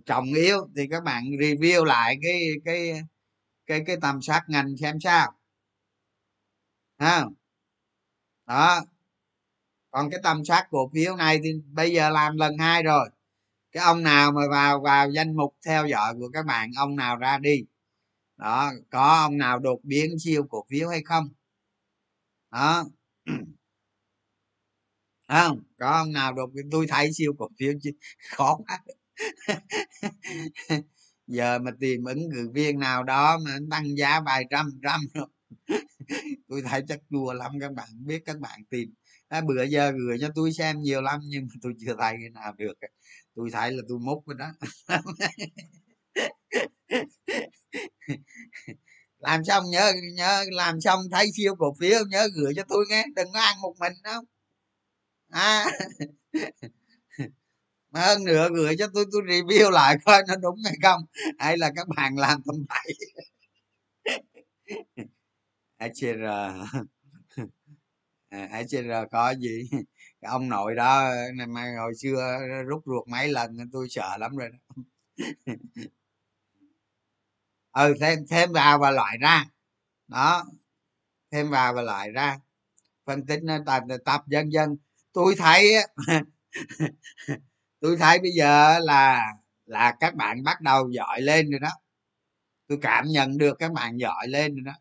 trọng yếu thì các bạn review lại cái cái cái cái tầm soát ngành xem sao. Ha? Đó. Còn cái tầm soát cổ phiếu này thì bây giờ làm lần hai rồi. Cái ông nào mà vào vào danh mục theo dõi của các bạn, ông nào ra đi. Đó, có ông nào đột biến siêu cổ phiếu hay không? Đó. không có ông nào đột biến tôi thấy siêu cổ phiếu chứ khó quá. Giờ mà tìm ứng cử viên nào đó mà tăng giá vài trăm trăm tôi thấy chắc đùa lắm các bạn biết các bạn tìm. À, bữa giờ gửi cho tôi xem nhiều lắm nhưng mà tôi chưa thấy cái nào được. Tôi thấy là tôi múc rồi đó. Làm xong nhớ nhớ làm xong thấy siêu cổ phiếu nhớ gửi cho tôi nghe đừng có ăn một mình đâu à. Mà hơn nữa gửi cho tôi tôi review lại coi nó đúng hay không. Hay là các bạn làm tầm bậy. HCR HCR à, có gì? Cái ông nội đó mà hồi xưa rút ruột mấy lần tôi sợ lắm rồi đó. Ừ thêm thêm vào và loại ra. Đó, thêm vào và loại ra. Phân tích nó tập tập dân dân tôi thấy tôi thấy bây giờ là là các bạn bắt đầu giỏi lên rồi đó. Tôi cảm nhận được các bạn giỏi lên rồi đó.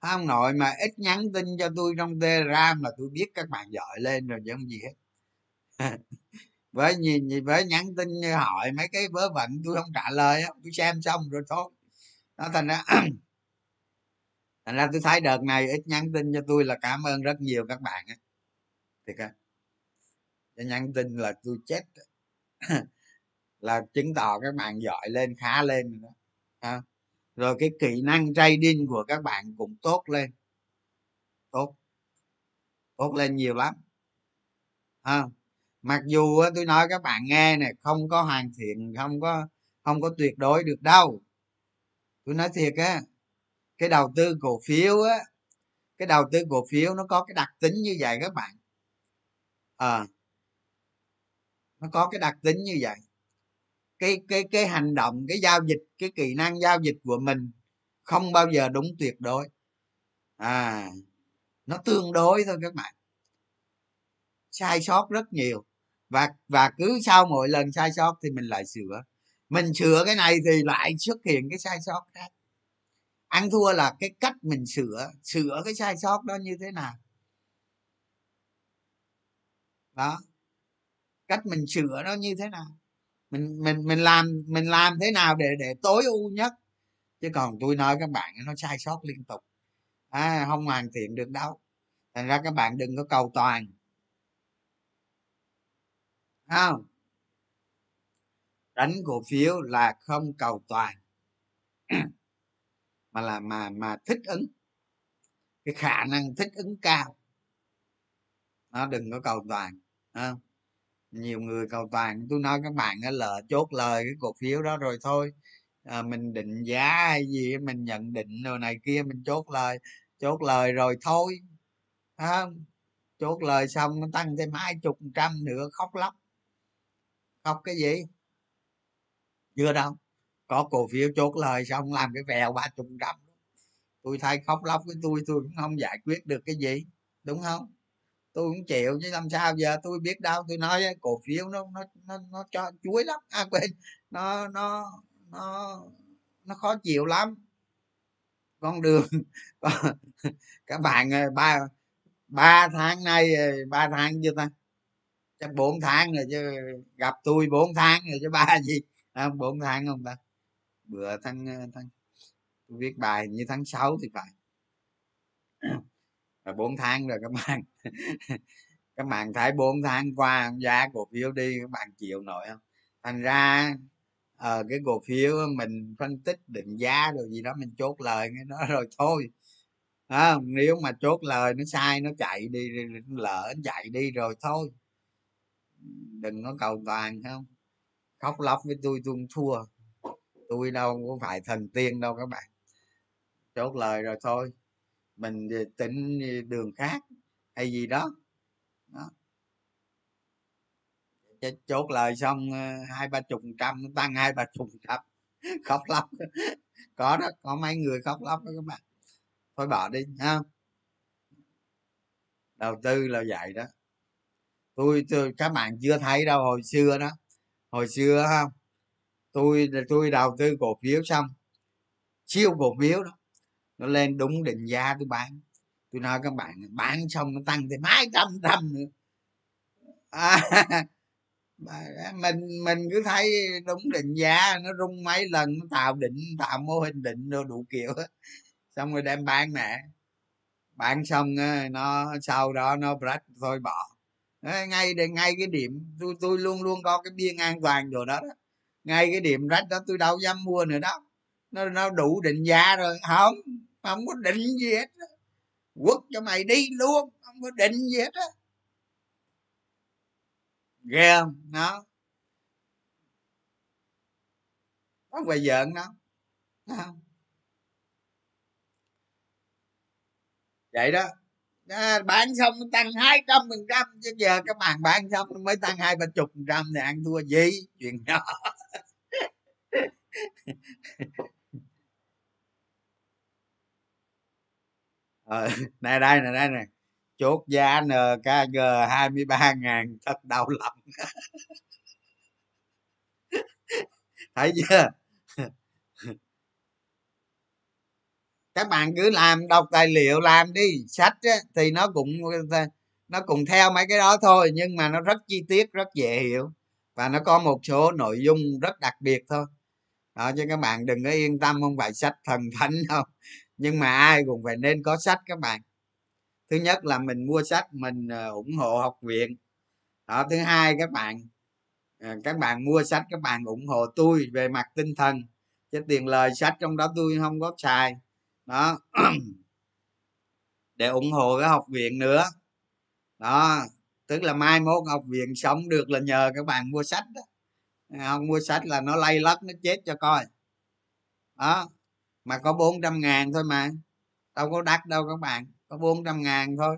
Ông nội mà ít nhắn tin cho tôi trong telegram là tôi biết các bạn giỏi lên rồi chứ không gì hết. Với nhìn với nhắn tin hỏi mấy cái vớ vẩn tôi không trả lời tôi xem xong rồi thôi. Nó thành ra thành ra tôi thấy đợt này ít nhắn tin cho tôi là cảm ơn rất nhiều các bạn á. Thiệt á nhắn tin là tôi chết là chứng tỏ các bạn giỏi lên khá lên rồi đó à. rồi cái kỹ năng trading của các bạn cũng tốt lên. Tốt. Tốt lên nhiều lắm. À. mặc dù tôi nói các bạn nghe này không có hoàn thiện không có không có tuyệt đối được đâu. Tôi nói thiệt á cái đầu tư cổ phiếu á cái đầu tư cổ phiếu nó có cái đặc tính như vậy các bạn. À, nó có cái đặc tính như vậy. Cái cái cái hành động, cái giao dịch, cái kỹ năng giao dịch của mình không bao giờ đúng tuyệt đối. À nó tương đối thôi các bạn. Sai sót rất nhiều. Và và cứ sau mỗi lần sai sót thì mình lại sửa. Mình sửa cái này thì lại xuất hiện cái sai sót khác. Ăn thua là cái cách mình sửa sửa cái sai sót đó như thế nào. Đó cách mình sửa nó như thế nào. Mình mình mình làm mình làm thế nào để để tối ưu nhất. Chứ còn tôi nói các bạn nó sai sót liên tục. À, không hoàn thiện được đâu. Thành ra các bạn đừng có cầu toàn. Không? Đánh cổ phiếu là không cầu toàn. Mà là mà mà thích ứng. Cái khả năng thích ứng cao. Nó đừng có cầu toàn. Không? Nhiều người cầu toàn. Tôi nói các bạn là chốt lời cái cổ phiếu đó rồi thôi. À, mình định giá hay gì mình nhận định rồi này kia mình chốt lời chốt lời rồi thôi. Không? Chốt lời xong nó tăng thêm hai chục trăm nữa khóc lóc. Khóc cái gì? Chưa đâu. Có cổ phiếu chốt lời xong làm cái vèo ba chục trăm. Tôi thay khóc lóc với tôi tôi cũng không giải quyết được cái gì. Đúng không? Tôi cũng chịu chứ làm sao giờ tôi biết đâu. Tôi nói cổ phiếu nó nó nó nó cho chuối lắm. À quên. Nó nó nó nó khó chịu lắm. Con đường các bạn ba ba tháng nay ờ, ba tháng chưa ta? Chắc bốn tháng rồi chứ gặp tôi bốn tháng rồi chứ ba gì? À, bốn tháng không ta? Bữa tháng ờ, tháng tôi viết bài như tháng 6 thì phải là bốn tháng rồi các bạn các bạn thấy bốn tháng qua giá cổ phiếu đi các bạn chịu nổi không? Thành ra ờ, cái cổ phiếu mình phân tích định giá rồi gì đó mình chốt lời cái đó rồi thôi. À, nếu mà chốt lời nó sai nó chạy đi lỡ chạy đi rồi thôi. Đừng có cầu toàn không? Khóc lóc với tôi tôi thua. Tôi đâu có phải thần tiên đâu các bạn. Chốt lời rồi thôi mình tỉnh đường khác hay gì đó, đó. chốt lời xong ờ, hai ba chục trăm tăng hai ba chục trăm. Khóc lóc. Có đó có mấy người khóc lóc đó các bạn. Thôi bỏ đi ha. Đầu tư là vậy đó. Tôi, tôi các bạn chưa thấy đâu hồi xưa đó. Hồi xưa không tôi tôi đầu tư cổ phiếu xong siêu cổ phiếu đó nó lên đúng định giá tôi bán. Tôi nói các bạn bán xong nó tăng thêm mấy trăm trăm nữa. À, mình mình cứ thấy đúng định giá nó rung mấy lần nó tạo định tạo mô hình định rồi đủ kiểu. Xong rồi đem bán mẹ bán xong nó sau đó nó rách thôi bỏ. Ngay để ngay cái điểm tôi tôi luôn luôn có cái biên an toàn rồi đó, đó. Ngay cái điểm rách đó tôi đâu dám mua nữa đó. Nó nó đủ định giá rồi không? Mà không có định gì hết quất cho mày đi luôn không có định gì hết á. Ghê không? Nó. Có về giận nó. Không? Vậy đó. À, bán xong tăng hai trăm phần trăm chứ giờ các bạn bán xong mới tăng hai ba chục phần trăm thì ăn thua gì? Chuyện nhỏ. ờ, này đây này đây này chốt giá nkg ờ, hai mươi ba ngàn thật đau lòng. Thấy chưa? Các bạn cứ làm đọc tài liệu làm đi. Sách á, thì nó cũng ờ, nó cũng theo mấy cái đó thôi nhưng mà nó rất chi tiết rất dễ hiểu. Và nó có một số nội dung rất đặc biệt thôi. Đó chứ các bạn đừng có yên tâm không phải sách thần thánh không nhưng mà ai cũng phải nên có sách các bạn. Thứ nhất là mình mua sách, mình ờ, ủng hộ học viện. Đó, thứ hai các bạn ờ, các bạn mua sách, các bạn ủng hộ tôi về mặt tinh thần. Chứ tiền lời sách trong đó tôi không có xài. Đó. Để ủng hộ cái học viện nữa. Đó, tức là mai mốt học viện sống được là nhờ các bạn mua sách đó. Không mua sách là nó lay lắc, nó chết cho coi. Đó mà có 400 ngàn thôi mà. Đâu có đắt đâu các bạn có 400 ngàn thôi.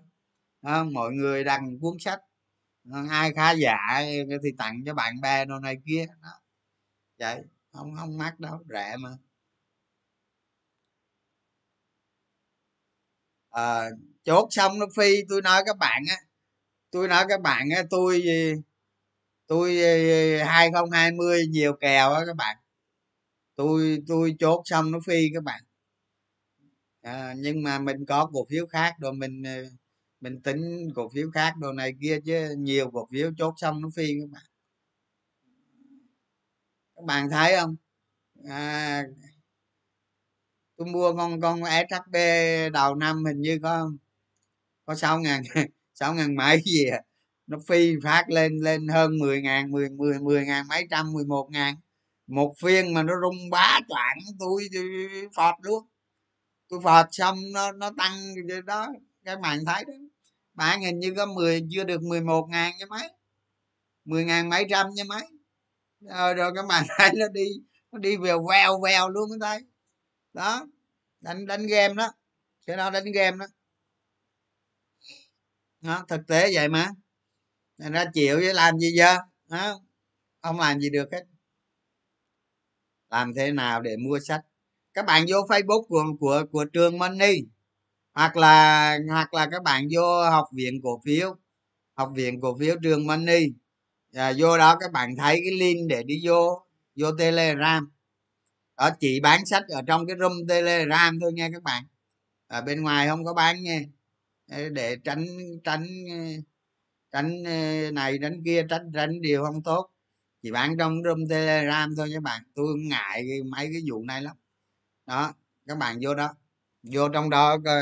Đó, mọi người đăng cuốn sách. Ờ, ai khá giả thì tặng cho bạn bè đồ này kia. Đó. Vậy không không mắc đâu rẻ mà. À, chốt xong nó phi. Tôi nói các bạn á tôi nói các bạn á tôi tôi ờ, 2020 nhiều kèo á các bạn tôi tôi chốt xong nó phi các bạn. À, nhưng mà mình có cổ phiếu khác rồi mình ờ, mình tính cổ phiếu khác đồ này kia chứ nhiều cổ phiếu chốt xong nó phi các bạn. Các bạn thấy không? À, tôi mua con con shb đầu năm hình như có có sáu ngàn sáu ngàn mấy gì à. Nó phi phát lên lên hơn 10 ngàn 10 10 10 ngàn mấy trăm 11 ngàn một phiên mà nó rung bá choạng tôi, tôi phọt luôn. Tôi phọt xong nó nó tăng đó cái màn thấy đó. Bạn hình như có 10 chưa được 11 ngàn cái mấy. 10 ngàn mấy trăm cái mấy. Rồi, rồi cái màn thấy nó đi nó đi về vèo vèo luôn cái tay, đó đánh đánh game đó. Cái đó đánh game đó. Đó thực tế vậy mà. Thành ra chịu với làm gì giờ đó không làm gì được hết làm thế nào để mua sách các bạn vô facebook của của của trường money hoặc là hoặc là các bạn vô học viện cổ phiếu học viện cổ phiếu trường money à, vô đó các bạn thấy cái link để đi vô vô telegram đó chị bán sách ở trong cái room telegram thôi nha các bạn ở bên ngoài không có bán nha để tránh tránh tránh này tránh kia tránh tránh điều không tốt chỉ bán trong room telegram thôi các bạn. Tôi không ngại mấy cái vụ này lắm. Đó các bạn vô đó. Vô trong đó ờ,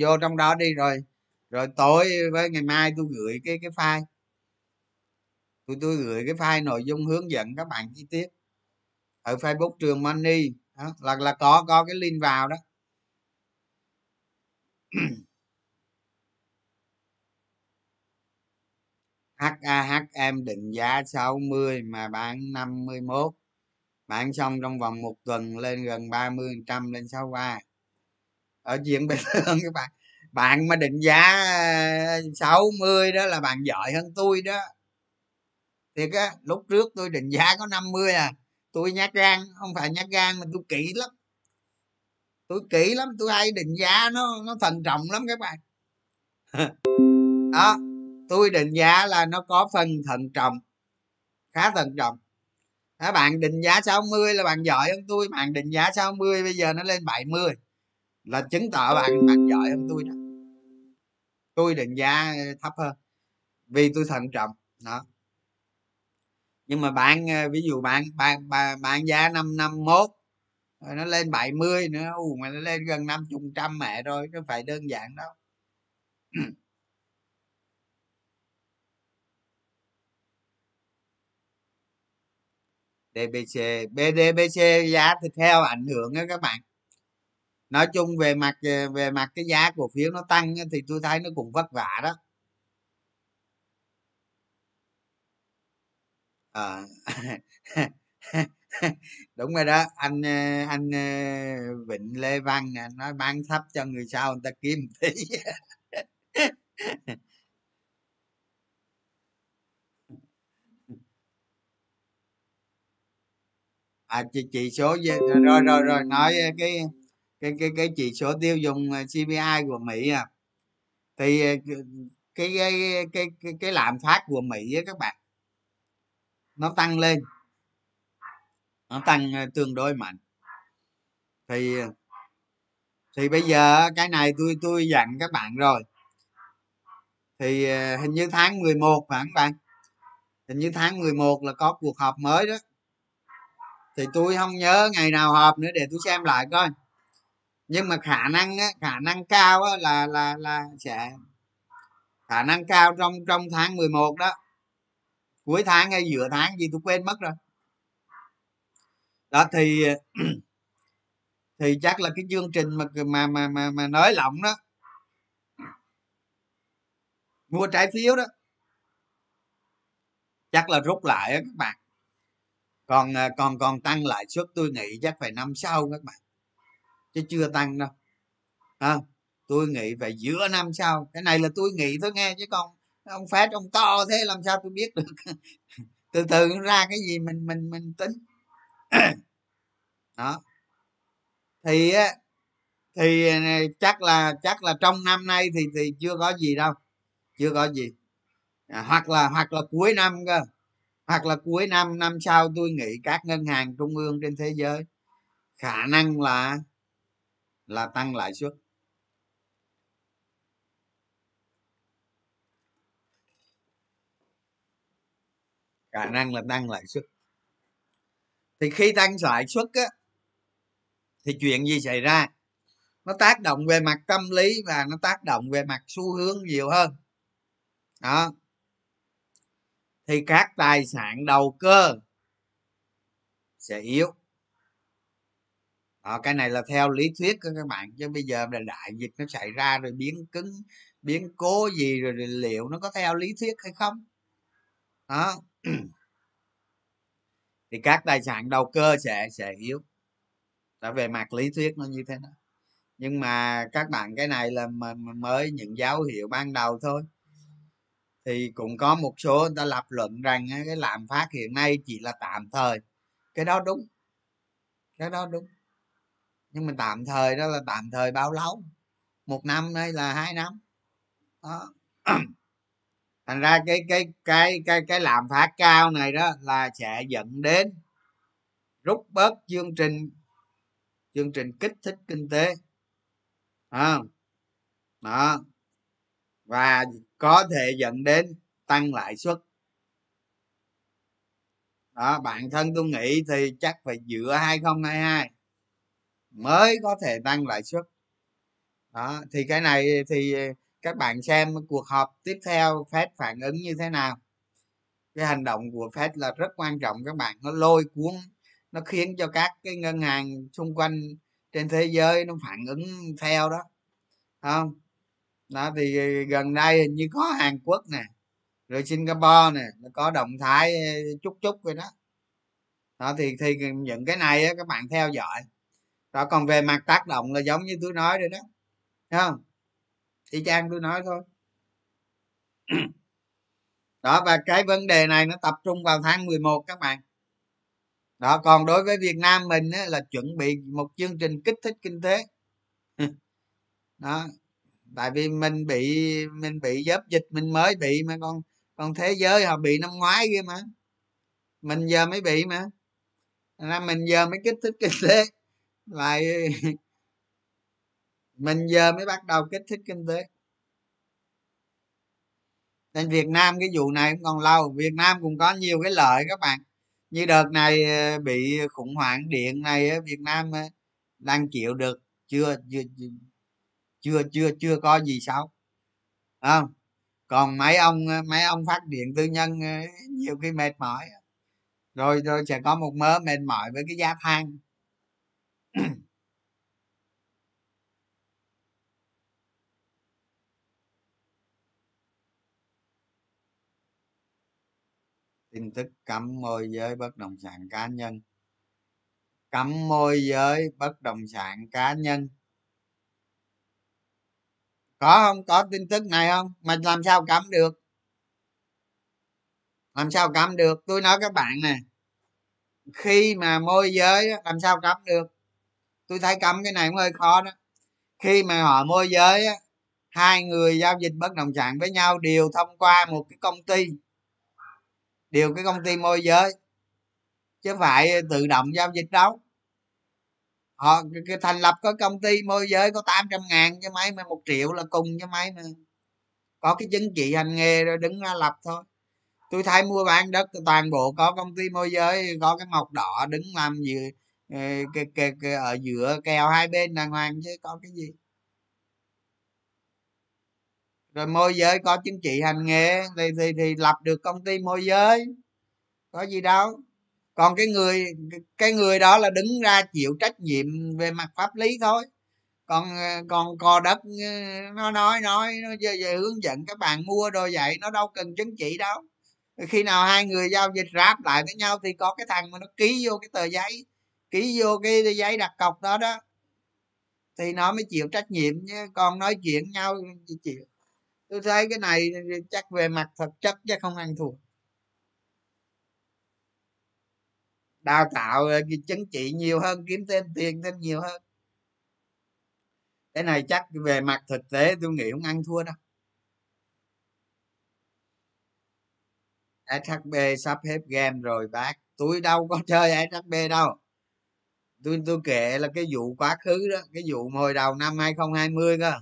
vô trong đó đi rồi rồi tối với ngày mai tôi gửi cái cái file. Tôi tôi gửi cái file nội dung hướng dẫn các bạn chi tiết. Ở facebook trường money. Đó, là là có có cái link vào đó. HAHM định giá 60 mà bán 51 bán xong trong vòng một tuần lên gần 30 trăm lên 63 ở chuyện bình thường các bạn bạn mà định giá ờ, 60 đó là bạn giỏi hơn tôi đó. Thiệt á, lúc trước tôi định giá có 50 à tôi nhát gan, không phải nhát gan mà tôi kỹ lắm. Tôi kỹ lắm, tôi hay định giá nó nó thận trọng lắm các bạn. Đó tôi định giá là nó có phần thận trọng khá thận trọng. Các bạn định giá 60 là bạn giỏi hơn tôi bạn định giá 60 bây giờ nó lên 70 là chứng tỏ bạn bạn giỏi hơn tôi đó. Tôi định giá ờ, thấp hơn vì tôi thận trọng đó. Nhưng mà bạn ờ, ví dụ bạn bạn bạn, bạn giá năm năm mốt nó lên 70 nữa Ù, mà nó lên gần năm chục trăm mẹ rồi nó phải đơn giản đâu. DBC BDBC giá thịt heo ảnh hưởng đó các bạn. Nói chung về mặt ờ, về mặt cái giá cổ phiếu nó tăng thì tôi thấy nó cũng vất vả đó. À. đúng rồi đó, anh ờ, anh vịnh lê văn nói bán thấp cho người sau, người ta kiếm tí. à chỉ, chỉ số à, rồi rồi rồi nói à, cái cái cái cái chỉ số tiêu dùng à, CPI của Mỹ à. Thì cái cái cái cái, cái lạm phát của Mỹ á các bạn nó tăng lên. Nó tăng tương đối mạnh. Thì thì bây giờ cái này tôi tôi dặn các bạn rồi. Thì hình như tháng 11 phải không bạn? Hình như tháng 11 là có cuộc họp mới đó thì tôi không nhớ ngày nào họp nữa để tôi xem lại coi. Nhưng mà khả năng á, khả năng cao á, là là là sẽ khả năng cao trong trong tháng 11 đó. Cuối tháng hay giữa tháng gì tôi quên mất rồi. Đó thì thì chắc là cái chương trình mà mà mà mà, mà nới lỏng đó. Mua trái phiếu đó. Chắc là rút lại đó các bạn còn à, còn còn tăng lãi suất tôi nghĩ chắc phải năm sau các bạn. Chứ chưa tăng đâu. À, tôi nghĩ phải giữa năm sau cái này là tôi nghĩ thôi nghe chứ còn ông phát ông to thế làm sao tôi biết được. Từ từ ra cái gì mình mình mình tính. Đó. Thì thì à, chắc là chắc là trong năm nay thì thì chưa có gì đâu. Chưa có gì. À, hoặc là hoặc là cuối năm cơ hoặc là cuối năm năm sau tôi nghĩ các ngân hàng trung ương trên thế giới khả năng là là tăng lãi suất. Khả năng là tăng lãi suất. Thì khi tăng lãi suất á, thì chuyện gì xảy ra? Nó tác động về mặt tâm lý và nó tác động về mặt xu hướng nhiều hơn. Đó thì các tài sản đầu cơ sẽ yếu. Đó, cái này là theo lý thuyết của các bạn chứ bây giờ là đại dịch nó xảy ra rồi biến cứng biến cố gì rồi, rồi liệu nó có theo lý thuyết hay không? Đó. Thì các tài sản đầu cơ sẽ sẽ yếu. Đã về mặt lý thuyết nó như thế đó. Nhưng mà các bạn cái này là mới những dấu hiệu ban đầu thôi thì cũng có một số người ta lập luận rằng cái lạm phát hiện nay chỉ là tạm thời. Cái đó đúng. Cái đó đúng. Nhưng mà tạm thời đó là tạm thời bao lâu? Một năm hay là hai năm? Đó. Thành ra cái cái cái cái cái lạm phát cao này đó là sẽ dẫn đến rút bớt chương trình chương trình kích thích kinh tế. À, đó và có thể dẫn đến tăng lãi suất. Đó, bản thân tôi nghĩ thì chắc phải giữa 2022 mới có thể tăng lãi suất. Đó, thì cái này thì các bạn xem cuộc họp tiếp theo Fed phản ứng như thế nào. Cái hành động của Fed là rất quan trọng các bạn, nó lôi cuốn, nó khiến cho các cái ngân hàng xung quanh trên thế giới nó phản ứng theo đó. Không? Đó thì gần đây hình như có hàn quốc nè rồi singapore nè nó có động thái ờ, chút chút rồi đó. Đó thì thì những cái này á, các bạn theo dõi. Đó còn về mặt tác động là giống như tôi nói rồi đó Thấy không? Y chang tôi nói thôi. Đó và cái vấn đề này nó tập trung vào tháng 11 các bạn. Đó còn đối với việt nam mình á, là chuẩn bị một chương trình kích thích kinh tế. Đó tại vì mình bị mình bị giáp dịch, mình mới bị mà, còn còn thế giới họ bị năm ngoái kia mà. Mình giờ mới bị mà. Là mình giờ mới kích thích kinh tế. Lại mình giờ mới bắt đầu kích thích kinh tế. Nên việt nam cái vụ này cũng còn lâu. Việt nam cũng có nhiều cái lợi các bạn. Như đợt này ờ, bị khủng hoảng điện này việt nam ờ, đang chịu được. Chưa chưa chưa chưa chưa có gì xấu. Không? Còn mấy ông mấy ông phát điện tư nhân ờ, nhiều khi mệt mỏi. Rồi rồi sẽ có một mớ mệt mỏi với cái giá than. Tin tức cấm môi giới bất động sản cá nhân. Cấm môi giới bất động sản cá nhân có không? Có tin tức này không? Mà làm sao cấm được? Làm sao cấm được? Tôi nói các bạn nè. Khi mà môi giới làm sao cấm được? Tôi thấy cấm cái này cũng hơi khó đó. Khi mà họ môi giới hai người giao dịch bất động sản với nhau đều thông qua một cái công ty. Đều cái công ty môi giới. Chứ phải tự động giao dịch đâu. Ờ, họ cái thành lập có công ty môi giới có 800 ngàn cho mấy mà một triệu là cùng cho mấy mà. Có cái chứng chỉ hành nghề rồi đứng ra lập thôi. Tôi thấy mua bán đất toàn bộ có công ty môi giới có cái mọc đỏ đứng làm gì cái, cái, cái, ở giữa kèo hai bên đàng hoàng chứ có cái gì. Rồi môi giới có chứng chỉ hành nghề thì thì, thì lập được công ty môi giới. Có gì đâu còn cái người cái người đó là đứng ra chịu trách nhiệm về mặt pháp lý thôi. Còn ờ, còn cò đất ờ, nó nói nói nó về, về hướng dẫn các bạn mua đồ vậy nó đâu cần chứng chỉ đâu. Khi nào hai người giao dịch ráp lại với nhau thì có cái thằng mà nó ký vô cái tờ giấy ký vô cái giấy đặt cọc đó đó thì nó mới chịu trách nhiệm chứ còn nói chuyện nhau chịu. Tôi thấy cái này chắc về mặt thực chất chứ không ăn thua. Đào tạo chứng chỉ nhiều hơn, kiếm thêm tiền thêm nhiều hơn. Cái này chắc về mặt thực tế tôi nghĩ không ăn thua đâu. Shb sắp hết game rồi, bác. Tôi đâu có chơi shb đâu. Tôi tôi kể là cái vụ quá khứ đó, cái vụ hồi đầu năm 2020 cơ.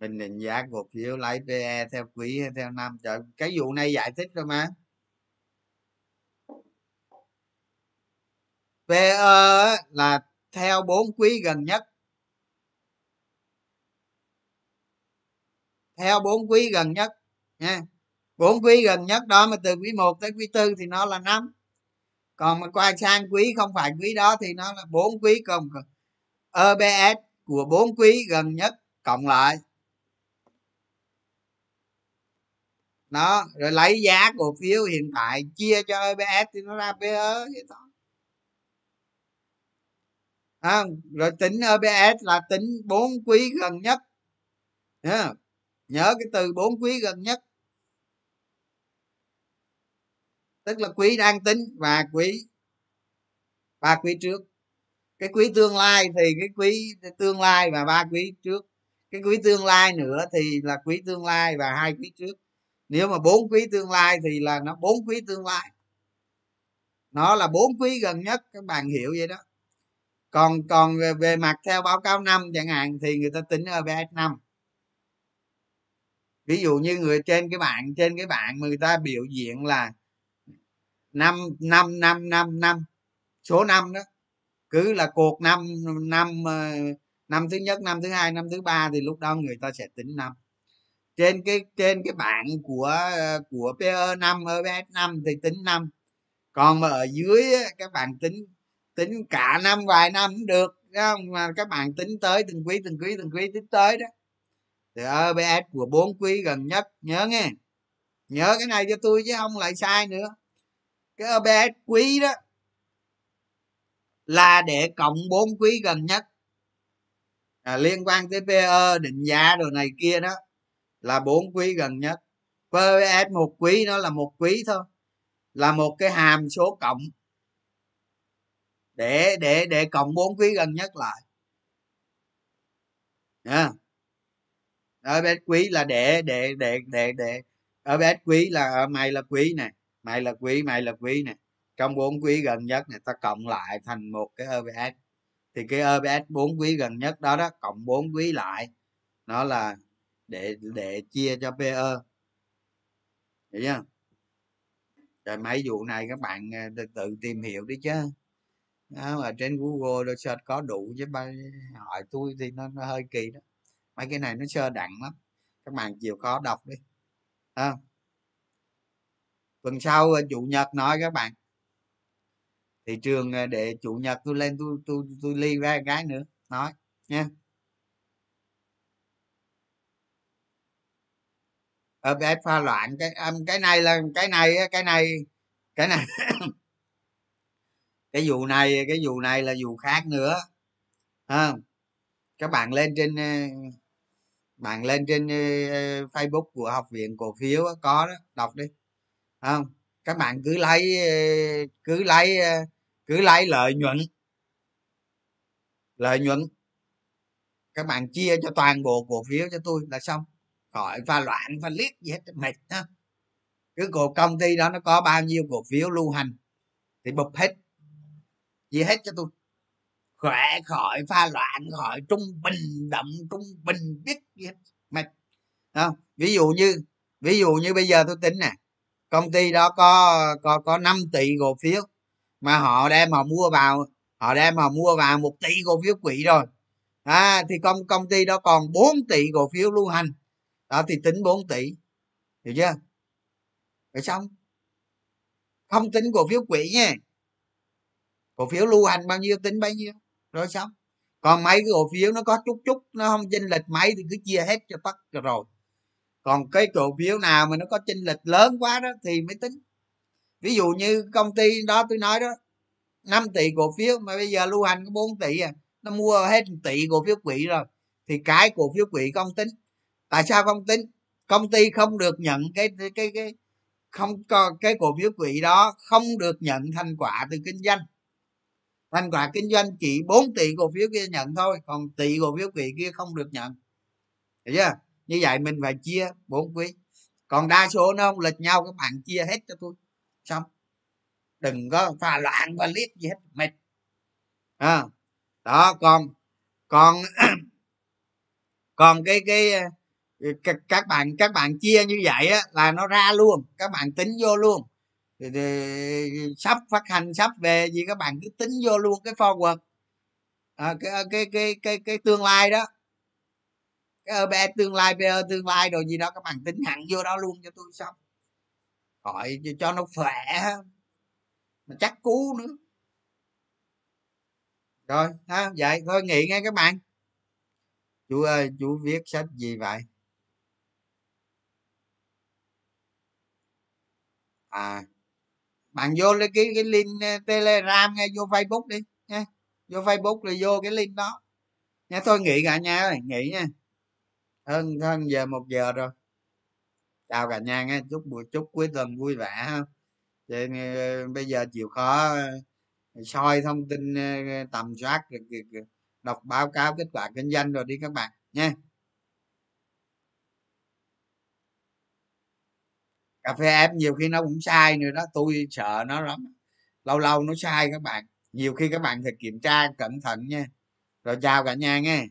Mình định giá cổ phiếu lấy pe theo quý hay theo năm. Trời, cái vụ này giải thích rồi mà. Pe là theo bốn quý gần nhất. Theo bốn quý gần nhất, nha. Bốn quý gần nhất đó mà từ quý 1 tới quý tư thì nó là năm. Còn mà qua sang quý, không phải quý đó, thì nó là bốn quý cộng EBS của bốn quý gần nhất cộng lại. Đó rồi lấy giá cổ phiếu hiện tại chia cho EBS thì nó ra PE vậy đó, à, rồi tính EBS là tính bốn quý gần nhất. Yeah nhớ cái từ bốn quý gần nhất. Tức là quý đang tính và quý ba quý trước. Cái quý tương lai thì cái quý tương lai và ba quý trước. Cái quý tương lai nữa thì là quý tương lai và hai quý trước nếu mà bốn quý tương lai thì là nó bốn quý tương lai. Nó là bốn quý gần nhất các bạn hiểu vậy đó. Còn còn về, về mặt theo báo cáo năm chẳng hạn thì người ta tính ở EPS năm. Ví dụ như người trên cái bạn trên cái bạn mà người ta biểu diễn là năm năm năm năm năm số năm đó. Cứ là cuộc năm năm ờ, năm thứ nhất năm thứ hai năm thứ ba thì lúc đó người ta sẽ tính năm trên cái trên cái bảng của của PE 5 EPS 5 thì tính năm. Còn mà ở dưới các bạn tính tính cả năm vài năm cũng được không? Mà các bạn tính tới từng quý từng quý từng quý tính tới đó. Thì ờ, EBS của bốn quý gần nhất nhớ nghe. Nhớ cái này cho tôi chứ không lại sai nữa. Cái ờ, EBS quý đó là để cộng bốn quý gần nhất à, liên quan tới PE định giá đồ này kia đó là bốn quý gần nhất. PVS một quý nó là một quý thôi, là một cái hàm số cộng. Để để để cộng bốn quý gần nhất lại. Nha. OBS quý là để để để để để. OBS quý là ở mày là quý nè, mày là quý, mày là quý nè. Trong bốn quý gần nhất này, ta cộng lại thành một cái OBS thì cái OBS bốn quý gần nhất đó đó, cộng bốn quý lại. Nó là để để chia cho PE hiểu chưa? Rồi mấy vụ này các bạn à, tự, tự tìm hiểu đi chứ. Đó, ở trên google rồi search có đủ chứ ba hỏi tôi thì nó, nó hơi kỳ đó. Mấy cái này nó sơ đẳng lắm. Các bạn chịu khó đọc đi. À. tuần sau à, chủ nhật nói các bạn. Thị trường à, để chủ nhật tôi lên tôi tôi tôi ly ra cái nữa. Nói nha. Ở cái pha loạn cái cái này là cái này cái này cái này cái vụ này cái vụ này là vụ khác nữa à, các bạn lên trên bạn lên trên facebook của học viện cổ phiếu có đó đọc đi không các bạn cứ lấy cứ lấy cứ lấy lợi nhuận lợi nhuận. Các bạn chia cho toàn bộ cổ phiếu cho tôi là xong khỏi pha loạn và liếc gì hết mệt đó. Cứ cổ công ty đó nó có bao nhiêu cổ phiếu lưu hành thì bụp hết. Gì hết cho tôi. Khỏe khỏi pha loạn khỏi trung bình động trung bình biết gì hết mệt. Không ví dụ như ví dụ như bây giờ tôi tính nè công ty đó có có có 5 tỷ cổ phiếu mà họ đem họ mua vào họ đem họ mua vào một tỷ cổ phiếu quỹ rồi. À, thì công công ty đó còn 4 tỷ cổ phiếu lưu hành đó, thì tính 4 tỷ. Hiểu chưa? Rồi xong? Không tính cổ phiếu quỹ nha. Cổ phiếu lưu hành bao nhiêu, tính bấy nhiêu. Rồi xong? Còn mấy cái cổ phiếu nó có chút chút, nó không chênh lệch mấy thì cứ chia hết cho tất rồi. Còn cái cổ phiếu nào mà nó có chênh lệch lớn quá đó thì mới tính. Ví dụ như công ty đó tôi nói đó 5 tỷ cổ phiếu mà bây giờ lưu hành có 4 tỷ à nó mua hết tỷ cổ phiếu quỹ rồi, thì cái cổ phiếu quỹ không tính tại sao không tính công ty không được nhận cái cái cái, cái không có cái cổ phiếu quỹ đó không được nhận thành quả từ kinh doanh. Thành quả kinh doanh chỉ 4 tỷ cổ phiếu kia nhận thôi còn tỷ cổ phiếu quỹ kia không được nhận. Thấy chưa? Như vậy mình phải chia bốn quý. Còn đa số nó không lệch nhau các bạn chia hết cho tôi. Xong. Đừng có pha loạn và liếc gì hết mệt. À, đó còn còn còn cái cái các bạn các bạn chia như vậy á, là nó ra luôn các bạn tính vô luôn. Thì, thì, sắp phát hành sắp về gì các bạn cứ tính vô luôn cái forward. À, cái, cái cái cái cái tương lai đó. Cái EB tương lai PE tương lai rồi gì đó các bạn tính hẳn vô đó luôn cho tôi xong. Hỏi cho nó khỏe. Mà chắc cú nữa. Rồi ha vậy thôi nghỉ nghe các bạn. Chú ơi chú viết sách gì vậy? À bạn vô cái cái link ờ, telegram nghe vô facebook đi, nha. Vô facebook rồi vô cái link đó. Nha, thôi nghỉ cả nhà ơi, nghỉ nha. Hơn hơn giờ một giờ rồi. Chào cả nhà nghe chúc buổi, chúc cuối tuần vui vẻ ha. Vậy ờ, bây giờ chịu khó ờ, soi thông tin tầm soát đọc báo cáo kết quả kinh doanh rồi đi các bạn, nha. Cà phê em nhiều khi nó cũng sai nữa đó, tôi sợ nó lắm. Lâu lâu nó sai các bạn, nhiều khi các bạn phải kiểm tra cẩn thận nha. Rồi chào cả nhà nghe.